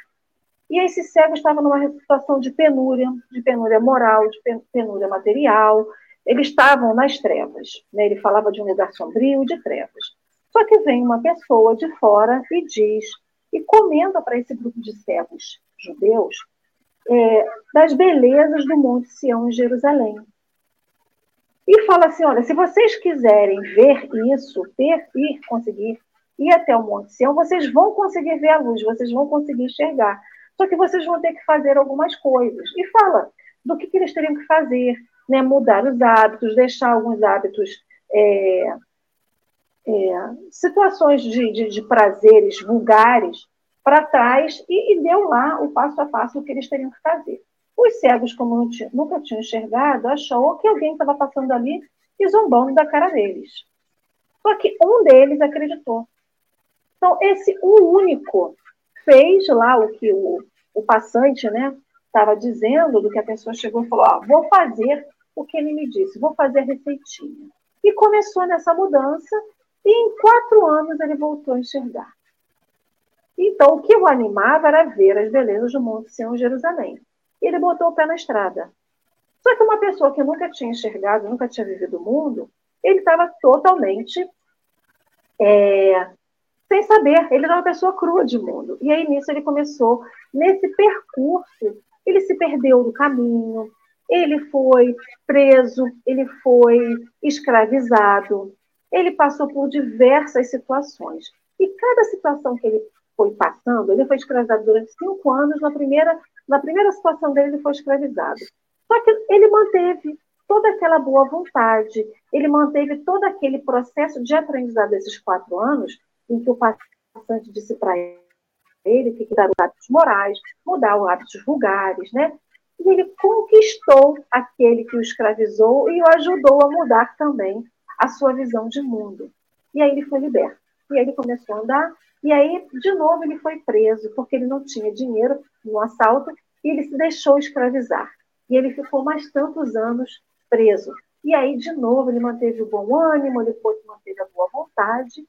e esses cegos estavam numa situação de penúria, de penúria moral, de penúria material. Eles estavam nas trevas. Né? Ele falava de um lugar sombrio e de trevas. Só que vem uma pessoa de fora e diz, e comenta para esse grupo de cegos judeus, é, das belezas do Monte Sião em Jerusalém. E fala assim: olha, se vocês quiserem ver isso, ter, ir, conseguir ir até o Monte Sião, vocês vão conseguir ver a luz, vocês vão conseguir enxergar. Só que vocês vão ter que fazer algumas coisas. E fala do que, que eles teriam que fazer, né? mudar os hábitos, deixar alguns hábitos, é, é, situações de, de, de, prazeres vulgares para trás e, e, deu lá o passo a passo do que eles teriam que fazer. Os cegos, como nunca tinham enxergado, achou que alguém estava passando ali e zombando da cara deles. Só que um deles acreditou. Então, esse um único fez lá o que o, o passante né, estava dizendo, do que a pessoa chegou e falou: oh, vou fazer o que ele me disse, vou fazer a receitinha. E começou nessa mudança, e em quatro anos ele voltou a enxergar. Então, o que o animava era ver as belezas do Monte Sião Jerusalém. Ele botou o pé na estrada. Só que uma pessoa que nunca tinha enxergado, nunca tinha vivido o mundo, ele estava totalmente é, sem saber. Ele era uma pessoa crua de mundo. E aí, nisso, ele começou, nesse percurso, ele se perdeu do caminho, ele foi preso, ele foi escravizado, ele passou por diversas situações. E cada situação que ele foi passando, ele foi escravizado durante cinco anos, na primeira, na primeira situação dele, ele foi escravizado. Só que ele manteve toda aquela boa vontade, ele manteve todo aquele processo de aprendizado desses quatro anos, em que o passante disse para ele que mudar os hábitos morais, mudar os hábitos vulgares, né? E ele conquistou aquele que o escravizou e o ajudou a mudar também a sua visão de mundo. E aí ele foi liberto. E aí ele começou a andar, e aí, de novo, ele foi preso, porque ele não tinha dinheiro no assalto, e ele se deixou escravizar. E ele ficou mais tantos anos preso. E aí, de novo, ele manteve o bom ânimo, ele manteve a boa vontade,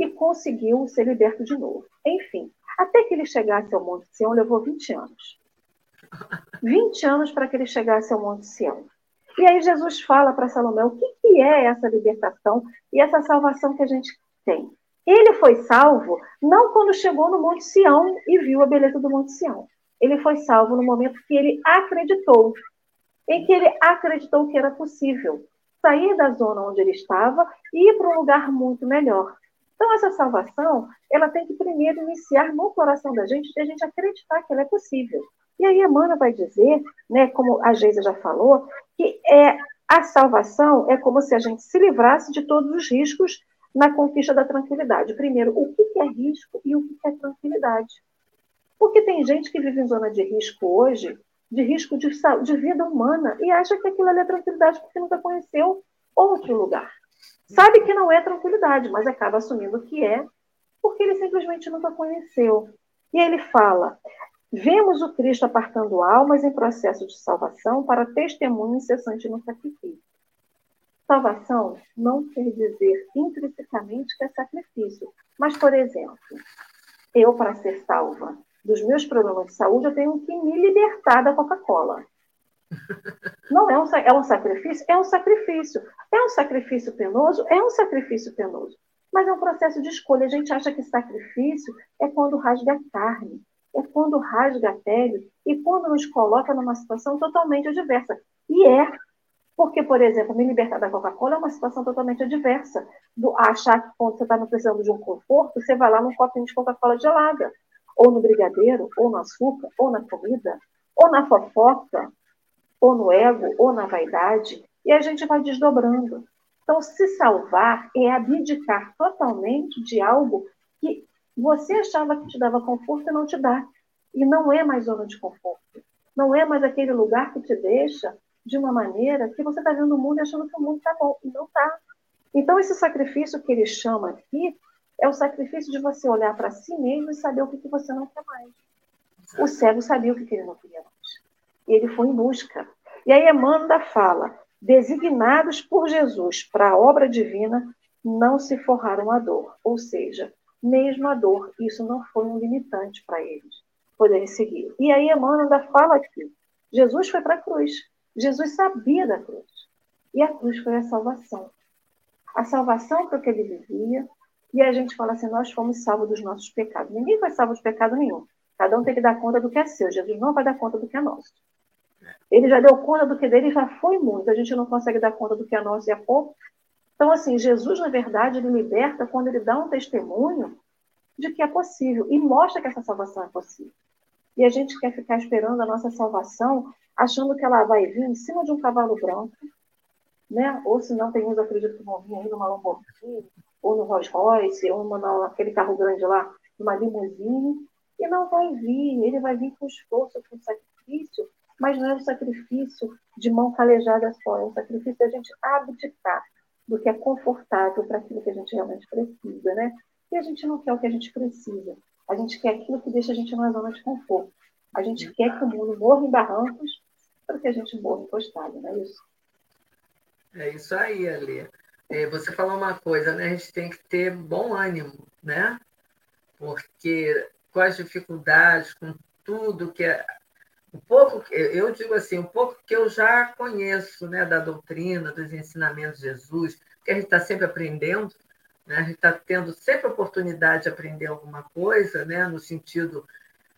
e conseguiu ser liberto de novo. Enfim, até que ele chegasse ao Monte Sião, levou 20 anos. 20 anos para que ele chegasse ao Monte Sião. E aí Jesus fala para Salomé o que, que é essa libertação e essa salvação que a gente tem. Ele foi salvo não quando chegou no Monte Sião e viu a beleza do Monte Sião. Ele foi salvo no momento que ele acreditou, em que ele acreditou que era possível sair da zona onde ele estava e ir para um lugar muito melhor. Então, essa salvação, ela tem que primeiro iniciar no coração da gente, de a gente acreditar que ela é possível. E aí, Emmanuel vai dizer, né, como a Geisa já falou, que é, a salvação é como se a gente se livrasse de todos os riscos na conquista da tranquilidade. Primeiro, o que é risco e o que é tranquilidade. Porque tem gente que vive em zona de risco hoje, de risco de, de vida humana, e acha que aquilo ali é tranquilidade porque nunca conheceu outro lugar. Sabe que não é tranquilidade, mas acaba assumindo que é, porque ele simplesmente nunca conheceu. E ele fala: Vemos o Cristo apartando almas em processo de salvação para testemunho incessante no sacrifício. Salvação não quer dizer intrinsecamente que é sacrifício, mas, por exemplo, eu, para ser salva dos meus problemas de saúde, eu tenho que me libertar da Coca-Cola. Não é um, é um sacrifício? É um sacrifício. É um sacrifício penoso? É um sacrifício penoso. Mas é um processo de escolha. A gente acha que sacrifício é quando rasga a carne, é quando rasga a pele e quando nos coloca numa situação totalmente adversa. E é. Porque, por exemplo, me libertar da Coca-Cola é uma situação totalmente adversa. Do achar que quando você está precisando de um conforto, você vai lá num copinho de Coca-Cola gelada. Ou no brigadeiro, ou no açúcar, ou na comida, ou na fofoca, ou no ego, ou na vaidade, e a gente vai desdobrando. Então, se salvar é abdicar totalmente de algo que você achava que te dava conforto e não te dá. E não é mais zona de conforto. Não é mais aquele lugar que te deixa de uma maneira que você está vendo o mundo e achando que o mundo está bom. E não está. Então, esse sacrifício que ele chama aqui é o sacrifício de você olhar para si mesmo e saber o que, que você não quer mais. O cego sabia o que, que ele não queria. E ele foi em busca. E aí Emmanuel fala: designados por Jesus para a obra divina, não se forraram a dor. Ou seja, mesmo a dor, isso não foi um limitante para eles poderem seguir. E aí Emmanuel fala aqui, Jesus foi para a cruz. Jesus sabia da cruz. E a cruz foi a salvação. A salvação para o que ele vivia. E a gente fala assim, nós fomos salvos dos nossos pecados. Ninguém foi salvo de pecado nenhum. Cada um tem que dar conta do que é seu. Jesus não vai dar conta do que é nosso. Ele já deu conta do que dele já foi muito. A gente não consegue dar conta do que é nosso e é pouco. Então, assim, Jesus, na verdade, ele liberta quando ele dá um testemunho de que é possível e mostra que essa salvação é possível. E a gente quer ficar esperando a nossa salvação, achando que ela vai vir em cima de um cavalo branco, né? Ou se não, tem uns acredito que vão vir aí numa Lamborghini, ou no Rolls Royce, ou naquele carro grande lá, numa limusine, e não vai vir. Ele vai vir com esforço, com sacrifício, mas não é um sacrifício de mão calejada só, é um sacrifício da gente abdicar do que é confortável para aquilo que a gente realmente precisa, né? E a gente não quer o que a gente precisa. A gente quer aquilo que deixa a gente numa zona de conforto. A gente quer que o mundo morra em barrancos para que a gente morra encostado, não é isso? É isso aí, Ali. É, você falou uma coisa, né? A gente tem que ter bom ânimo, né? Porque com as dificuldades, com tudo que é. Um pouco, eu digo assim, um pouco que eu já conheço né, da doutrina, dos ensinamentos de Jesus, que a gente está sempre aprendendo, né? A gente está tendo sempre a oportunidade de aprender alguma coisa, né? no sentido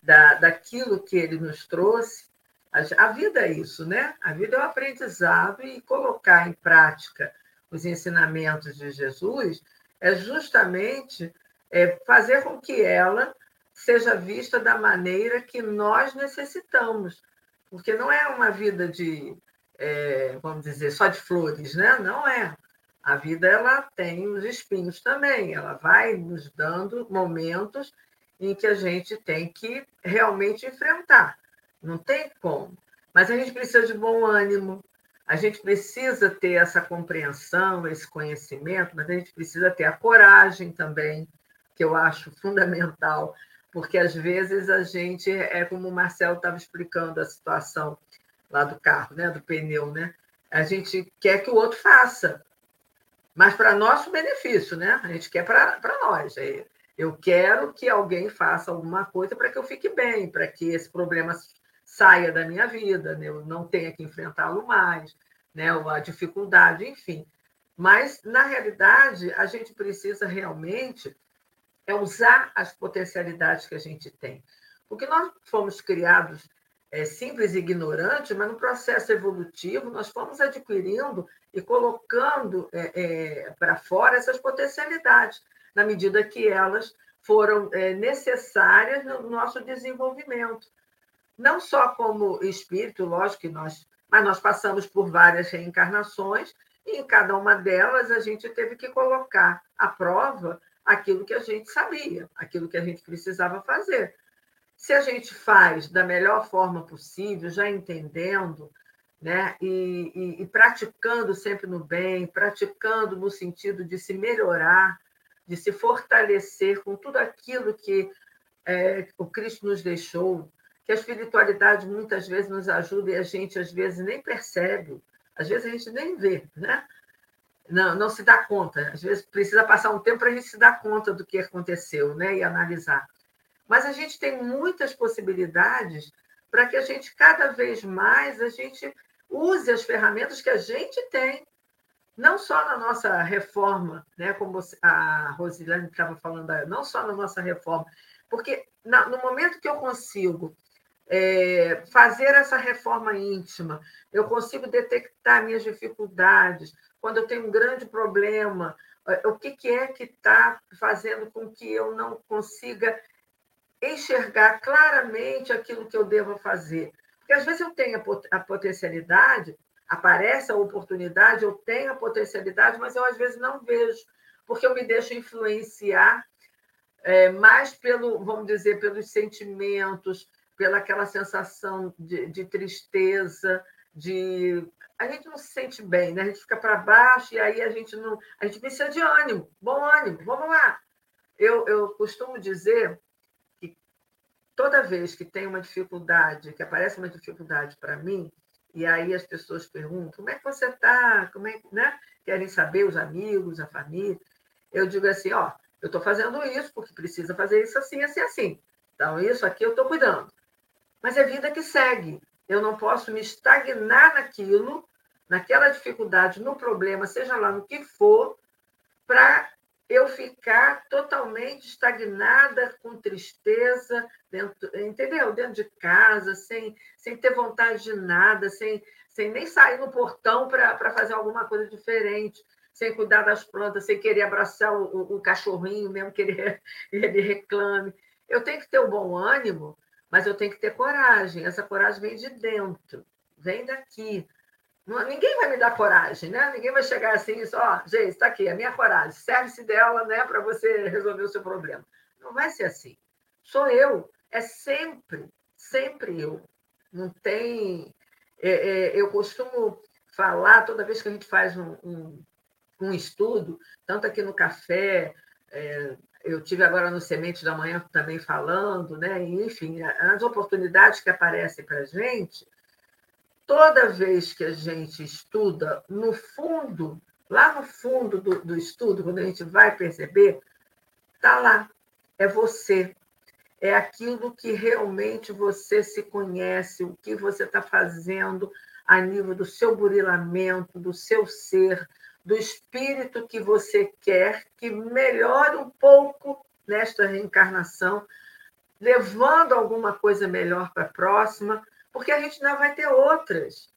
da, daquilo que ele nos trouxe. A, a vida é isso, né? A vida é um aprendizado e colocar em prática os ensinamentos de Jesus é justamente é, fazer com que ela seja vista da maneira que nós necessitamos. Porque não é uma vida de, é, vamos dizer, só de flores, né? Não é. A vida ela tem os espinhos também, ela vai nos dando momentos em que a gente tem que realmente enfrentar. Não tem como. Mas a gente precisa de bom ânimo, a gente precisa ter essa compreensão, esse conhecimento, mas a gente precisa ter a coragem também, que eu acho fundamental, porque às vezes a gente, é como o Marcelo estava explicando a situação lá do carro, né, do pneu, né? A gente quer que o outro faça, mas para nosso benefício, né? A gente quer para nós. É, eu quero que alguém faça alguma coisa para que eu fique bem, para que esse problema saia da minha vida, né? eu não tenha que enfrentá-lo mais, né? a dificuldade, enfim. Mas, na realidade, a gente precisa realmente é usar as potencialidades que a gente tem. Porque nós fomos criados é, simples e ignorantes, mas no processo evolutivo nós fomos adquirindo e colocando é, é, para fora essas potencialidades, na medida que elas foram é, necessárias no nosso desenvolvimento. Não só como espírito, lógico que nós, mas nós passamos por várias reencarnações e em cada uma delas a gente teve que colocar à prova aquilo que a gente sabia, aquilo que a gente precisava fazer. Se a gente faz da melhor forma possível, já entendendo, né? E, e, e, praticando sempre no bem, praticando no sentido de se melhorar, de se fortalecer com tudo aquilo que é, o Cristo nos deixou, que a espiritualidade muitas vezes nos ajuda e a gente às vezes nem percebe, às vezes a gente nem vê, né? Não, não se dá conta, às vezes precisa passar um tempo para a gente se dar conta do que aconteceu, né? E analisar. Mas a gente tem muitas possibilidades para que a gente cada vez mais a gente use as ferramentas que a gente tem, não só na nossa reforma, né, como a Rosilane estava falando, não só na nossa reforma, porque no momento que eu consigo é, fazer essa reforma íntima, eu consigo detectar minhas dificuldades, quando eu tenho um grande problema, é, o que, que é que está fazendo com que eu não consiga enxergar claramente aquilo que eu devo fazer. Porque às vezes eu tenho a potencialidade, aparece a oportunidade, eu tenho a potencialidade, mas eu às vezes não vejo, porque eu me deixo influenciar é, mais pelo, vamos dizer, pelos sentimentos, pela aquela sensação de, de tristeza, de a gente não se sente bem, né? A gente fica para baixo e aí a gente não, a gente precisa de ânimo, bom ânimo, vamos lá. Eu, eu costumo dizer toda vez que tem uma dificuldade, que aparece uma dificuldade para mim, e aí as pessoas perguntam como é que você está, como é, né? querem saber os amigos, a família, eu digo assim, ó, eu estou fazendo isso porque precisa fazer isso assim, assim, assim. Então, isso aqui eu estou cuidando. Mas é vida que segue. Eu não posso me estagnar naquilo, naquela dificuldade, no problema, seja lá no que for, para eu ficar totalmente estagnada, com tristeza, dentro, entendeu? Dentro de casa, sem, sem ter vontade de nada, sem, sem nem sair no portão para fazer alguma coisa diferente, sem cuidar das plantas, sem querer abraçar o, o, cachorrinho, mesmo que ele, ele reclame. Eu tenho que ter o um bom ânimo, mas eu tenho que ter coragem. Essa coragem vem de dentro, vem daqui. Ninguém vai me dar coragem, né? Ninguém vai chegar assim e só, oh, gente, está aqui, a minha coragem, serve-se dela né, para você resolver o seu problema. Não vai ser assim. Sou eu, é sempre, sempre eu. Não tem. É, é, eu costumo falar, toda vez que a gente faz um, um, um estudo, tanto aqui no café, é, eu tive agora no Semente da Manhã também falando, né? enfim, as oportunidades que aparecem para a gente toda vez que a gente estuda, no fundo, lá no fundo do, do estudo, quando a gente vai perceber, está lá, é você. É aquilo que realmente você se conhece, o que você está fazendo a nível do seu burilamento, do seu ser, do espírito que você quer que melhore um pouco nesta reencarnação, levando alguma coisa melhor para a próxima, porque a gente não vai ter outras.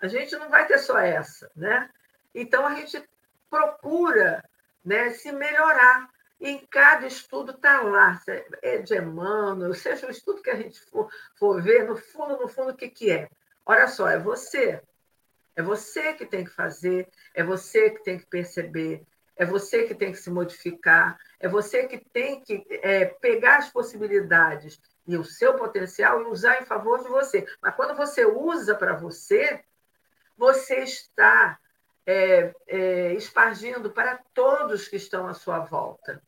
A gente não vai ter só essa, né? Então a gente procura, né, se melhorar. E em cada estudo está lá, é de Emmanuel, seja o estudo que a gente for, for ver, no fundo, no fundo, o que, que é? Olha só, é você. É você que tem que fazer, é você que tem que perceber, é você que tem que se modificar, é você que tem que é, pegar as possibilidades e o seu potencial e usar em favor de você. Mas quando você usa para você, você está é, é, espargindo para todos que estão à sua volta.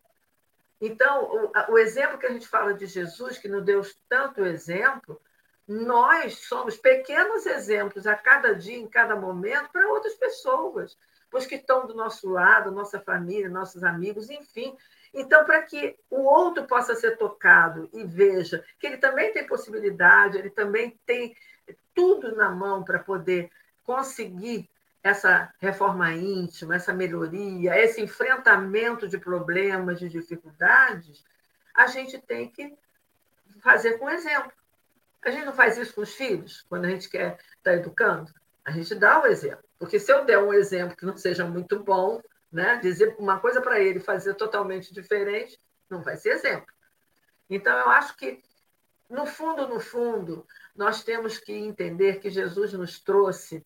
Então, o, o, exemplo que a gente fala de Jesus, que nos deu tanto exemplo, nós somos pequenos exemplos a cada dia, em cada momento, para outras pessoas, os que estão do nosso lado, nossa família, nossos amigos, enfim. Então, para que o outro possa ser tocado e veja que ele também tem possibilidade, ele também tem tudo na mão para poder conseguir essa reforma íntima, essa melhoria, esse enfrentamento de problemas, de dificuldades, a gente tem que fazer com exemplo. A gente não faz isso com os filhos, quando a gente quer estar tá educando? A gente dá o exemplo. Porque se eu der um exemplo que não seja muito bom, né? Dizer uma coisa para ele fazer totalmente diferente não vai ser exemplo. Então, eu acho que, no fundo, no fundo, nós temos que entender que Jesus nos trouxe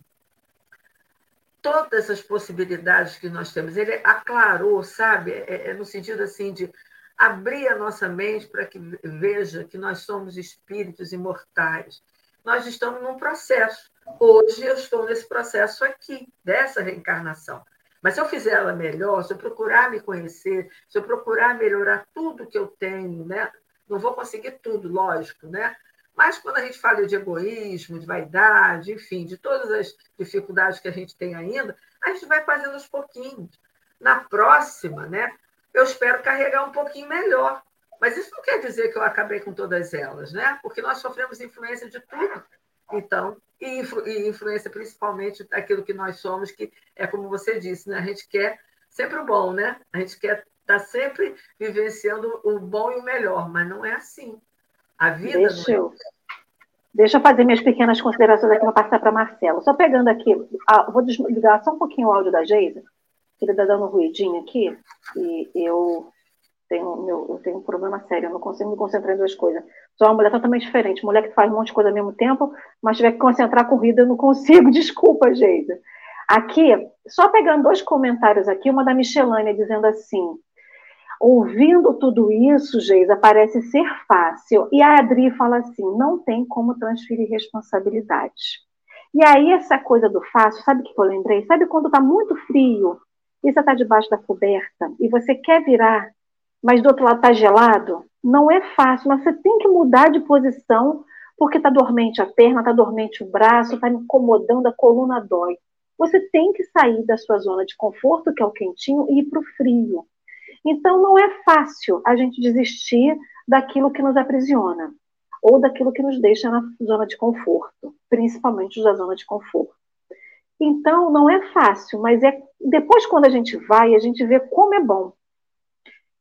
todas essas possibilidades que nós temos. Ele aclarou, sabe? É, é no sentido assim de abrir a nossa mente para que veja que nós somos espíritos imortais. Nós estamos num processo. Hoje eu estou nesse processo aqui, dessa reencarnação. Mas se eu fizer ela melhor, se eu procurar me conhecer, se eu procurar melhorar tudo que eu tenho, né? Não vou conseguir tudo, lógico, né? Mas quando a gente fala de egoísmo, de vaidade, enfim, de todas as dificuldades que a gente tem ainda, a gente vai fazendo aos pouquinhos. Na próxima, né? Eu espero carregar um pouquinho melhor. Mas isso não quer dizer que eu acabei com todas elas, né? Porque nós sofremos influência de tudo. Então, e, influ, e influência principalmente daquilo que nós somos, que é como você disse, né? A gente quer sempre o bom, né? A gente quer estar tá sempre vivenciando o bom e o melhor, mas não é assim. A vida deixa não é. Eu, deixa eu fazer minhas pequenas considerações aqui para passar para Marcelo. Só pegando aqui, vou desligar só um pouquinho o áudio da Geisa, ele está dando um ruidinho aqui, e eu tenho, meu, eu tenho um problema sério, eu não consigo me concentrar em duas coisas. Sou uma mulher totalmente diferente, mulher que faz um monte de coisa ao mesmo tempo, mas tiver que concentrar a corrida, eu não consigo, desculpa, Geisa. Aqui, só pegando dois comentários aqui, uma da Michelânia dizendo assim, ouvindo tudo isso, Geisa, parece ser fácil. E a Adri fala assim, não tem como transferir responsabilidade. E aí, essa coisa do fácil, sabe o que eu lembrei? Sabe quando está muito frio e você está debaixo da coberta e você quer virar mas do outro lado está gelado, não é fácil, mas você tem que mudar de posição, porque está dormente a perna, está dormente o braço, está incomodando, a coluna dói. Você tem que sair da sua zona de conforto, que é o quentinho, e ir para o frio. Então, não é fácil a gente desistir daquilo que nos aprisiona ou daquilo que nos deixa na zona de conforto, principalmente da zona de conforto. Então, não é fácil, mas é depois quando a gente vai, a gente vê como é bom.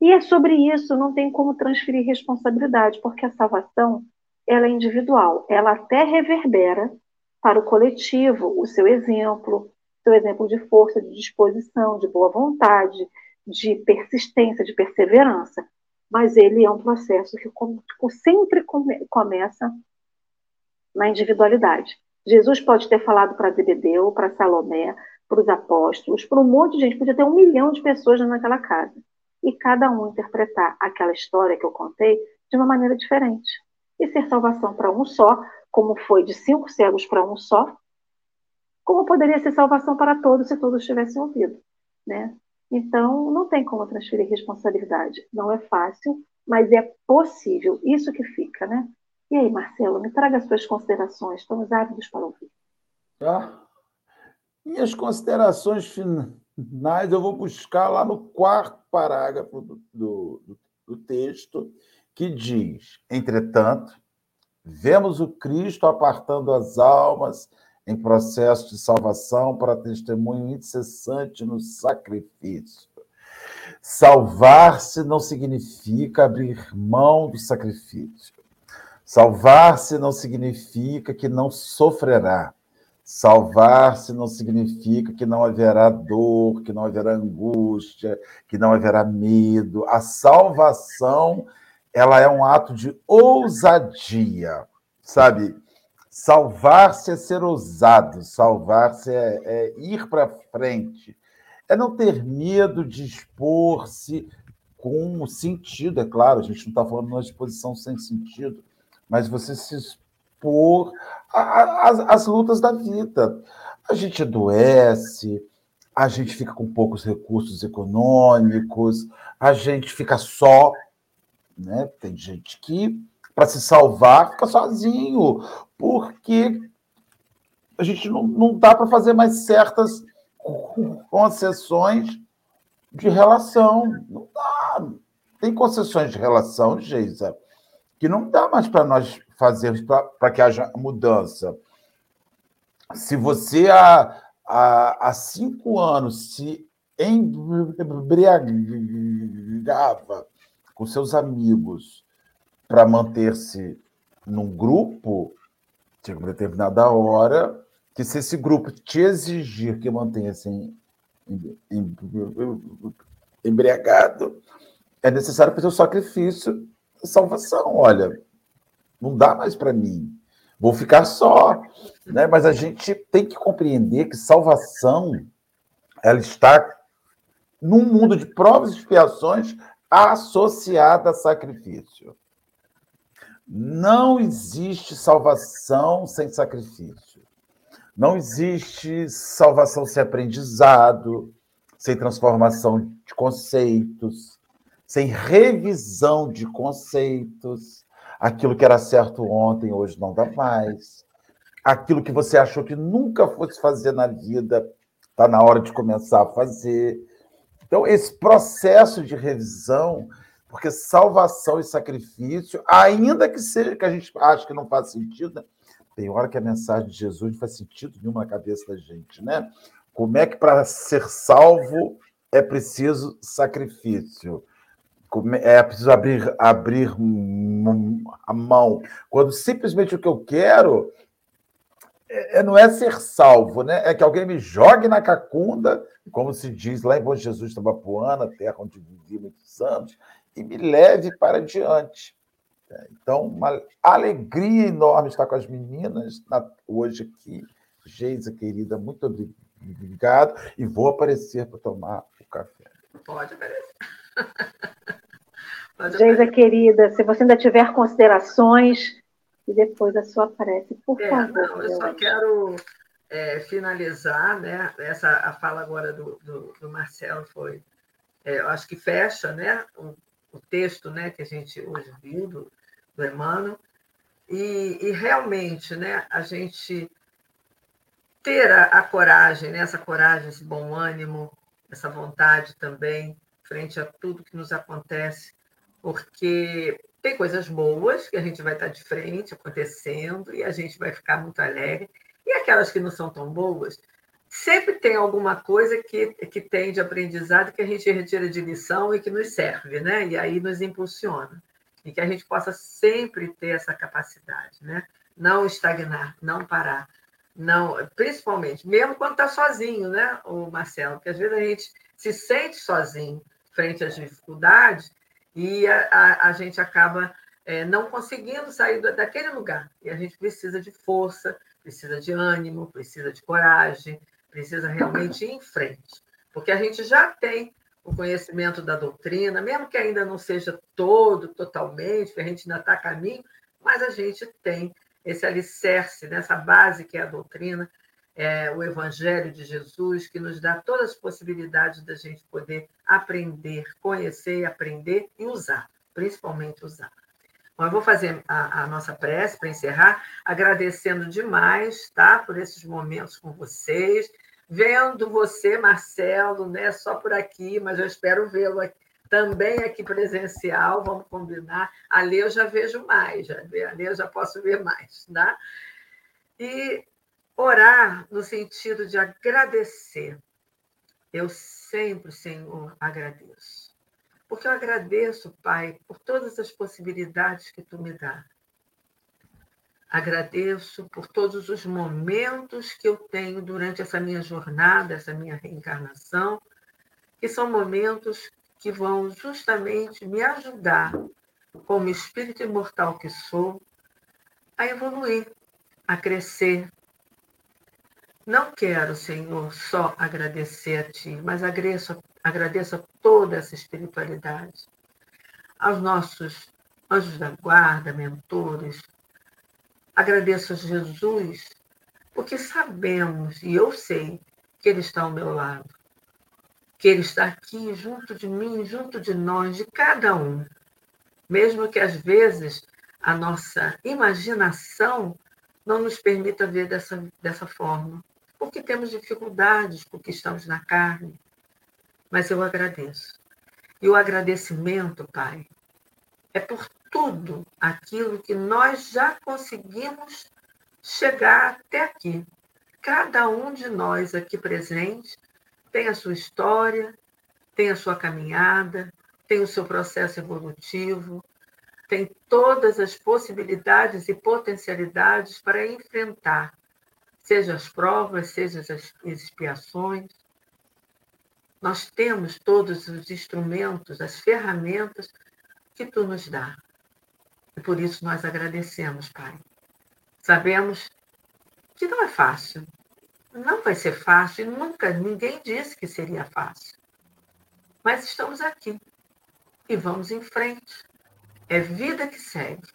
E é sobre isso, não tem como transferir responsabilidade, porque a salvação ela é individual, ela até reverbera para o coletivo o seu exemplo, seu exemplo de força, de disposição, de boa vontade, de persistência, de perseverança. Mas ele é um processo que sempre começa na individualidade. Jesus pode ter falado para Zebedeu, para Salomé, para os apóstolos, para um monte de gente, podia ter um milhão de pessoas naquela casa. E cada um interpretar aquela história que eu contei de uma maneira diferente. E ser salvação para um só, como foi de cinco cegos para um só, como poderia ser salvação para todos se todos tivessem ouvido. Né? Então, não tem como transferir responsabilidade. Não é fácil, mas é possível. Isso que fica, né? E aí, Marcelo, me traga as suas considerações. Estamos ávidos para ouvir. Tá. Minhas considerações finais eu vou buscar lá no quarto parágrafo do, do, do texto, que diz: Entretanto, vemos o Cristo apartando as almas em processo de salvação para testemunho incessante no sacrifício. Salvar-se não significa abrir mão do sacrifício. Salvar-se não significa que não sofrerá. Salvar-se não significa que não haverá dor, que não haverá angústia, que não haverá medo. A salvação, ela é um ato de ousadia, sabe? Salvar-se é ser ousado, salvar-se é, é ir para frente, é não ter medo de expor-se com sentido, é claro, a gente não está falando de uma exposição sem sentido, mas você se expor às lutas da vida. A gente adoece, a gente fica com poucos recursos econômicos, a gente fica só, né? Tem gente que para se salvar fica sozinho, porque a gente não, não dá para fazer mais certas concessões de relação. Não dá. Tem concessões de relação, Geisa, que não dá mais para nós fazermos para que haja mudança. Se você há, há, há cinco anos se embriagava com seus amigos para manter-se num grupo, chega uma determinada hora que se esse grupo te exigir que mantenha-se embriagado, é necessário fazer o sacrifício salvação. Olha, não dá mais para mim. Vou ficar só, né? Mas a gente tem que compreender que salvação ela está num mundo de provas e expiações associada a sacrifício. Não existe salvação sem sacrifício. Não existe salvação sem aprendizado, sem transformação de conceitos, sem revisão de conceitos. Aquilo que era certo ontem, hoje não dá mais. Aquilo que você achou que nunca fosse fazer na vida, está na hora de começar a fazer. Então, esse processo de revisão, porque salvação e sacrifício, ainda que seja que a gente acha que não faz sentido, né? tem hora que a mensagem de Jesus não faz sentido nenhum na cabeça da gente, né? Como é que para ser salvo é preciso sacrifício? É preciso abrir, abrir a mão. Quando simplesmente o que eu quero é, é, não é ser salvo, né? É que alguém me jogue na cacunda, como se diz lá em Bom Jesus Tabapuana, terra onde vivi muitos anos, e me leve para diante. Então, uma alegria enorme estar com as meninas hoje aqui. Geisa, querida, muito obrigado. E vou aparecer para tomar o café. Pode aparecer. Geisa querida, se você ainda tiver considerações, e depois a sua prece, por é, favor. Não, eu só quero é, finalizar, né? Essa a fala agora do, do, do Marcelo foi, é, eu acho que fecha, né? O, o, texto, né? Que a gente hoje viu do, do Emmanuel e, e realmente, né? A gente ter a, a coragem, né? Essa coragem, esse bom ânimo, essa vontade também frente a tudo que nos acontece, porque tem coisas boas que a gente vai estar de frente acontecendo e a gente vai ficar muito alegre, e aquelas que não são tão boas, sempre tem alguma coisa que, que tem de aprendizado que a gente retira de lição e que nos serve, né? E aí nos impulsiona. E que a gente possa sempre ter essa capacidade, né? Não estagnar, não parar. Não, principalmente, mesmo quando está sozinho, né, o Marcelo? Porque às vezes a gente se sente sozinho frente às dificuldades e a, a, a gente acaba é, não conseguindo sair daquele lugar. E a gente precisa de força, precisa de ânimo, precisa de coragem, precisa realmente ir em frente, porque a gente já tem o conhecimento da doutrina, mesmo que ainda não seja todo, totalmente, que a gente ainda está a caminho, mas a gente tem esse alicerce, nessa base que é a doutrina, é o Evangelho de Jesus, que nos dá todas as possibilidades da gente poder aprender, conhecer, aprender e usar, principalmente usar. Bom, eu vou fazer a, a nossa prece para encerrar, agradecendo demais tá, por esses momentos com vocês, vendo você, Marcelo, né, só por aqui, mas eu espero vê-lo também aqui presencial, vamos combinar. Ali eu já vejo mais, ali eu já posso ver mais, tá? E orar no sentido de agradecer. Eu sempre, Senhor, agradeço. Porque eu agradeço, Pai, por todas as possibilidades que tu me dá. Agradeço por todos os momentos que eu tenho durante essa minha jornada, essa minha reencarnação, que são momentos que vão justamente me ajudar, como espírito imortal que sou, a evoluir, a crescer. Não quero, Senhor, só agradecer a Ti, mas agradeço, agradeço a toda essa espiritualidade, aos nossos anjos da guarda, mentores, Agradeço a Jesus, porque sabemos, e eu sei, que Ele está ao meu lado, que Ele está aqui junto de mim, junto de nós, de cada um. Mesmo que às vezes a nossa imaginação não nos permita ver dessa, dessa forma, porque temos dificuldades, porque estamos na carne. Mas eu agradeço. E o agradecimento, Pai, é por tudo aquilo que nós já conseguimos chegar até aqui. Cada um de nós aqui presente tem a sua história, tem a sua caminhada, tem o seu processo evolutivo, tem todas as possibilidades e potencialidades para enfrentar, seja as provas, seja as expiações. Nós temos todos os instrumentos, as ferramentas que tu nos dá. E por isso nós agradecemos, Pai. Sabemos que não é fácil. Não vai ser fácil, nunca ninguém disse que seria fácil. Mas estamos aqui e vamos em frente. É vida que segue.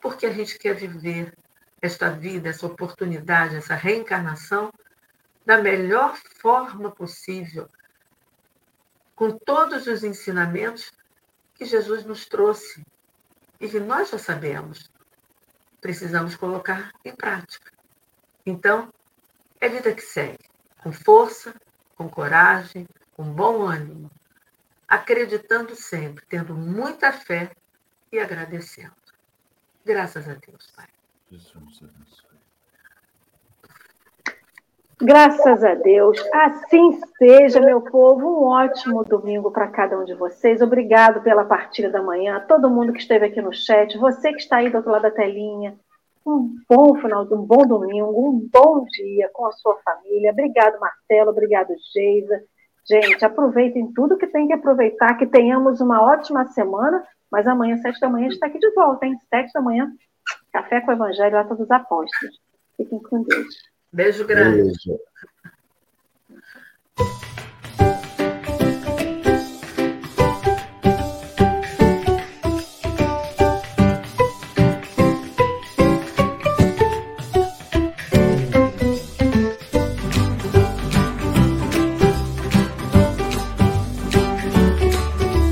Porque a gente quer viver esta vida, essa oportunidade, essa reencarnação da melhor forma possível, com todos os ensinamentos que Jesus nos trouxe e que nós já sabemos. Precisamos colocar em prática. Então, é vida que segue, com força, com coragem, com bom ânimo, acreditando sempre, tendo muita fé e agradecendo. Graças a Deus, Pai. Graças a Deus. Assim seja, meu povo. Um ótimo domingo para cada um de vocês. Obrigado pela partilha da manhã. Todo mundo que esteve aqui no chat, você que está aí do outro lado da telinha. Um bom final, um bom domingo, um bom dia com a sua família. Obrigado, Marcelo. Obrigado, Geisa. Gente, aproveitem tudo que tem que aproveitar, que tenhamos uma ótima semana. Mas amanhã, sete da manhã, a gente está aqui de volta, hein? Sete da manhã, café com o Evangelho lá todos os apóstolos. Fiquem com Deus. Beijo grande. Beijo.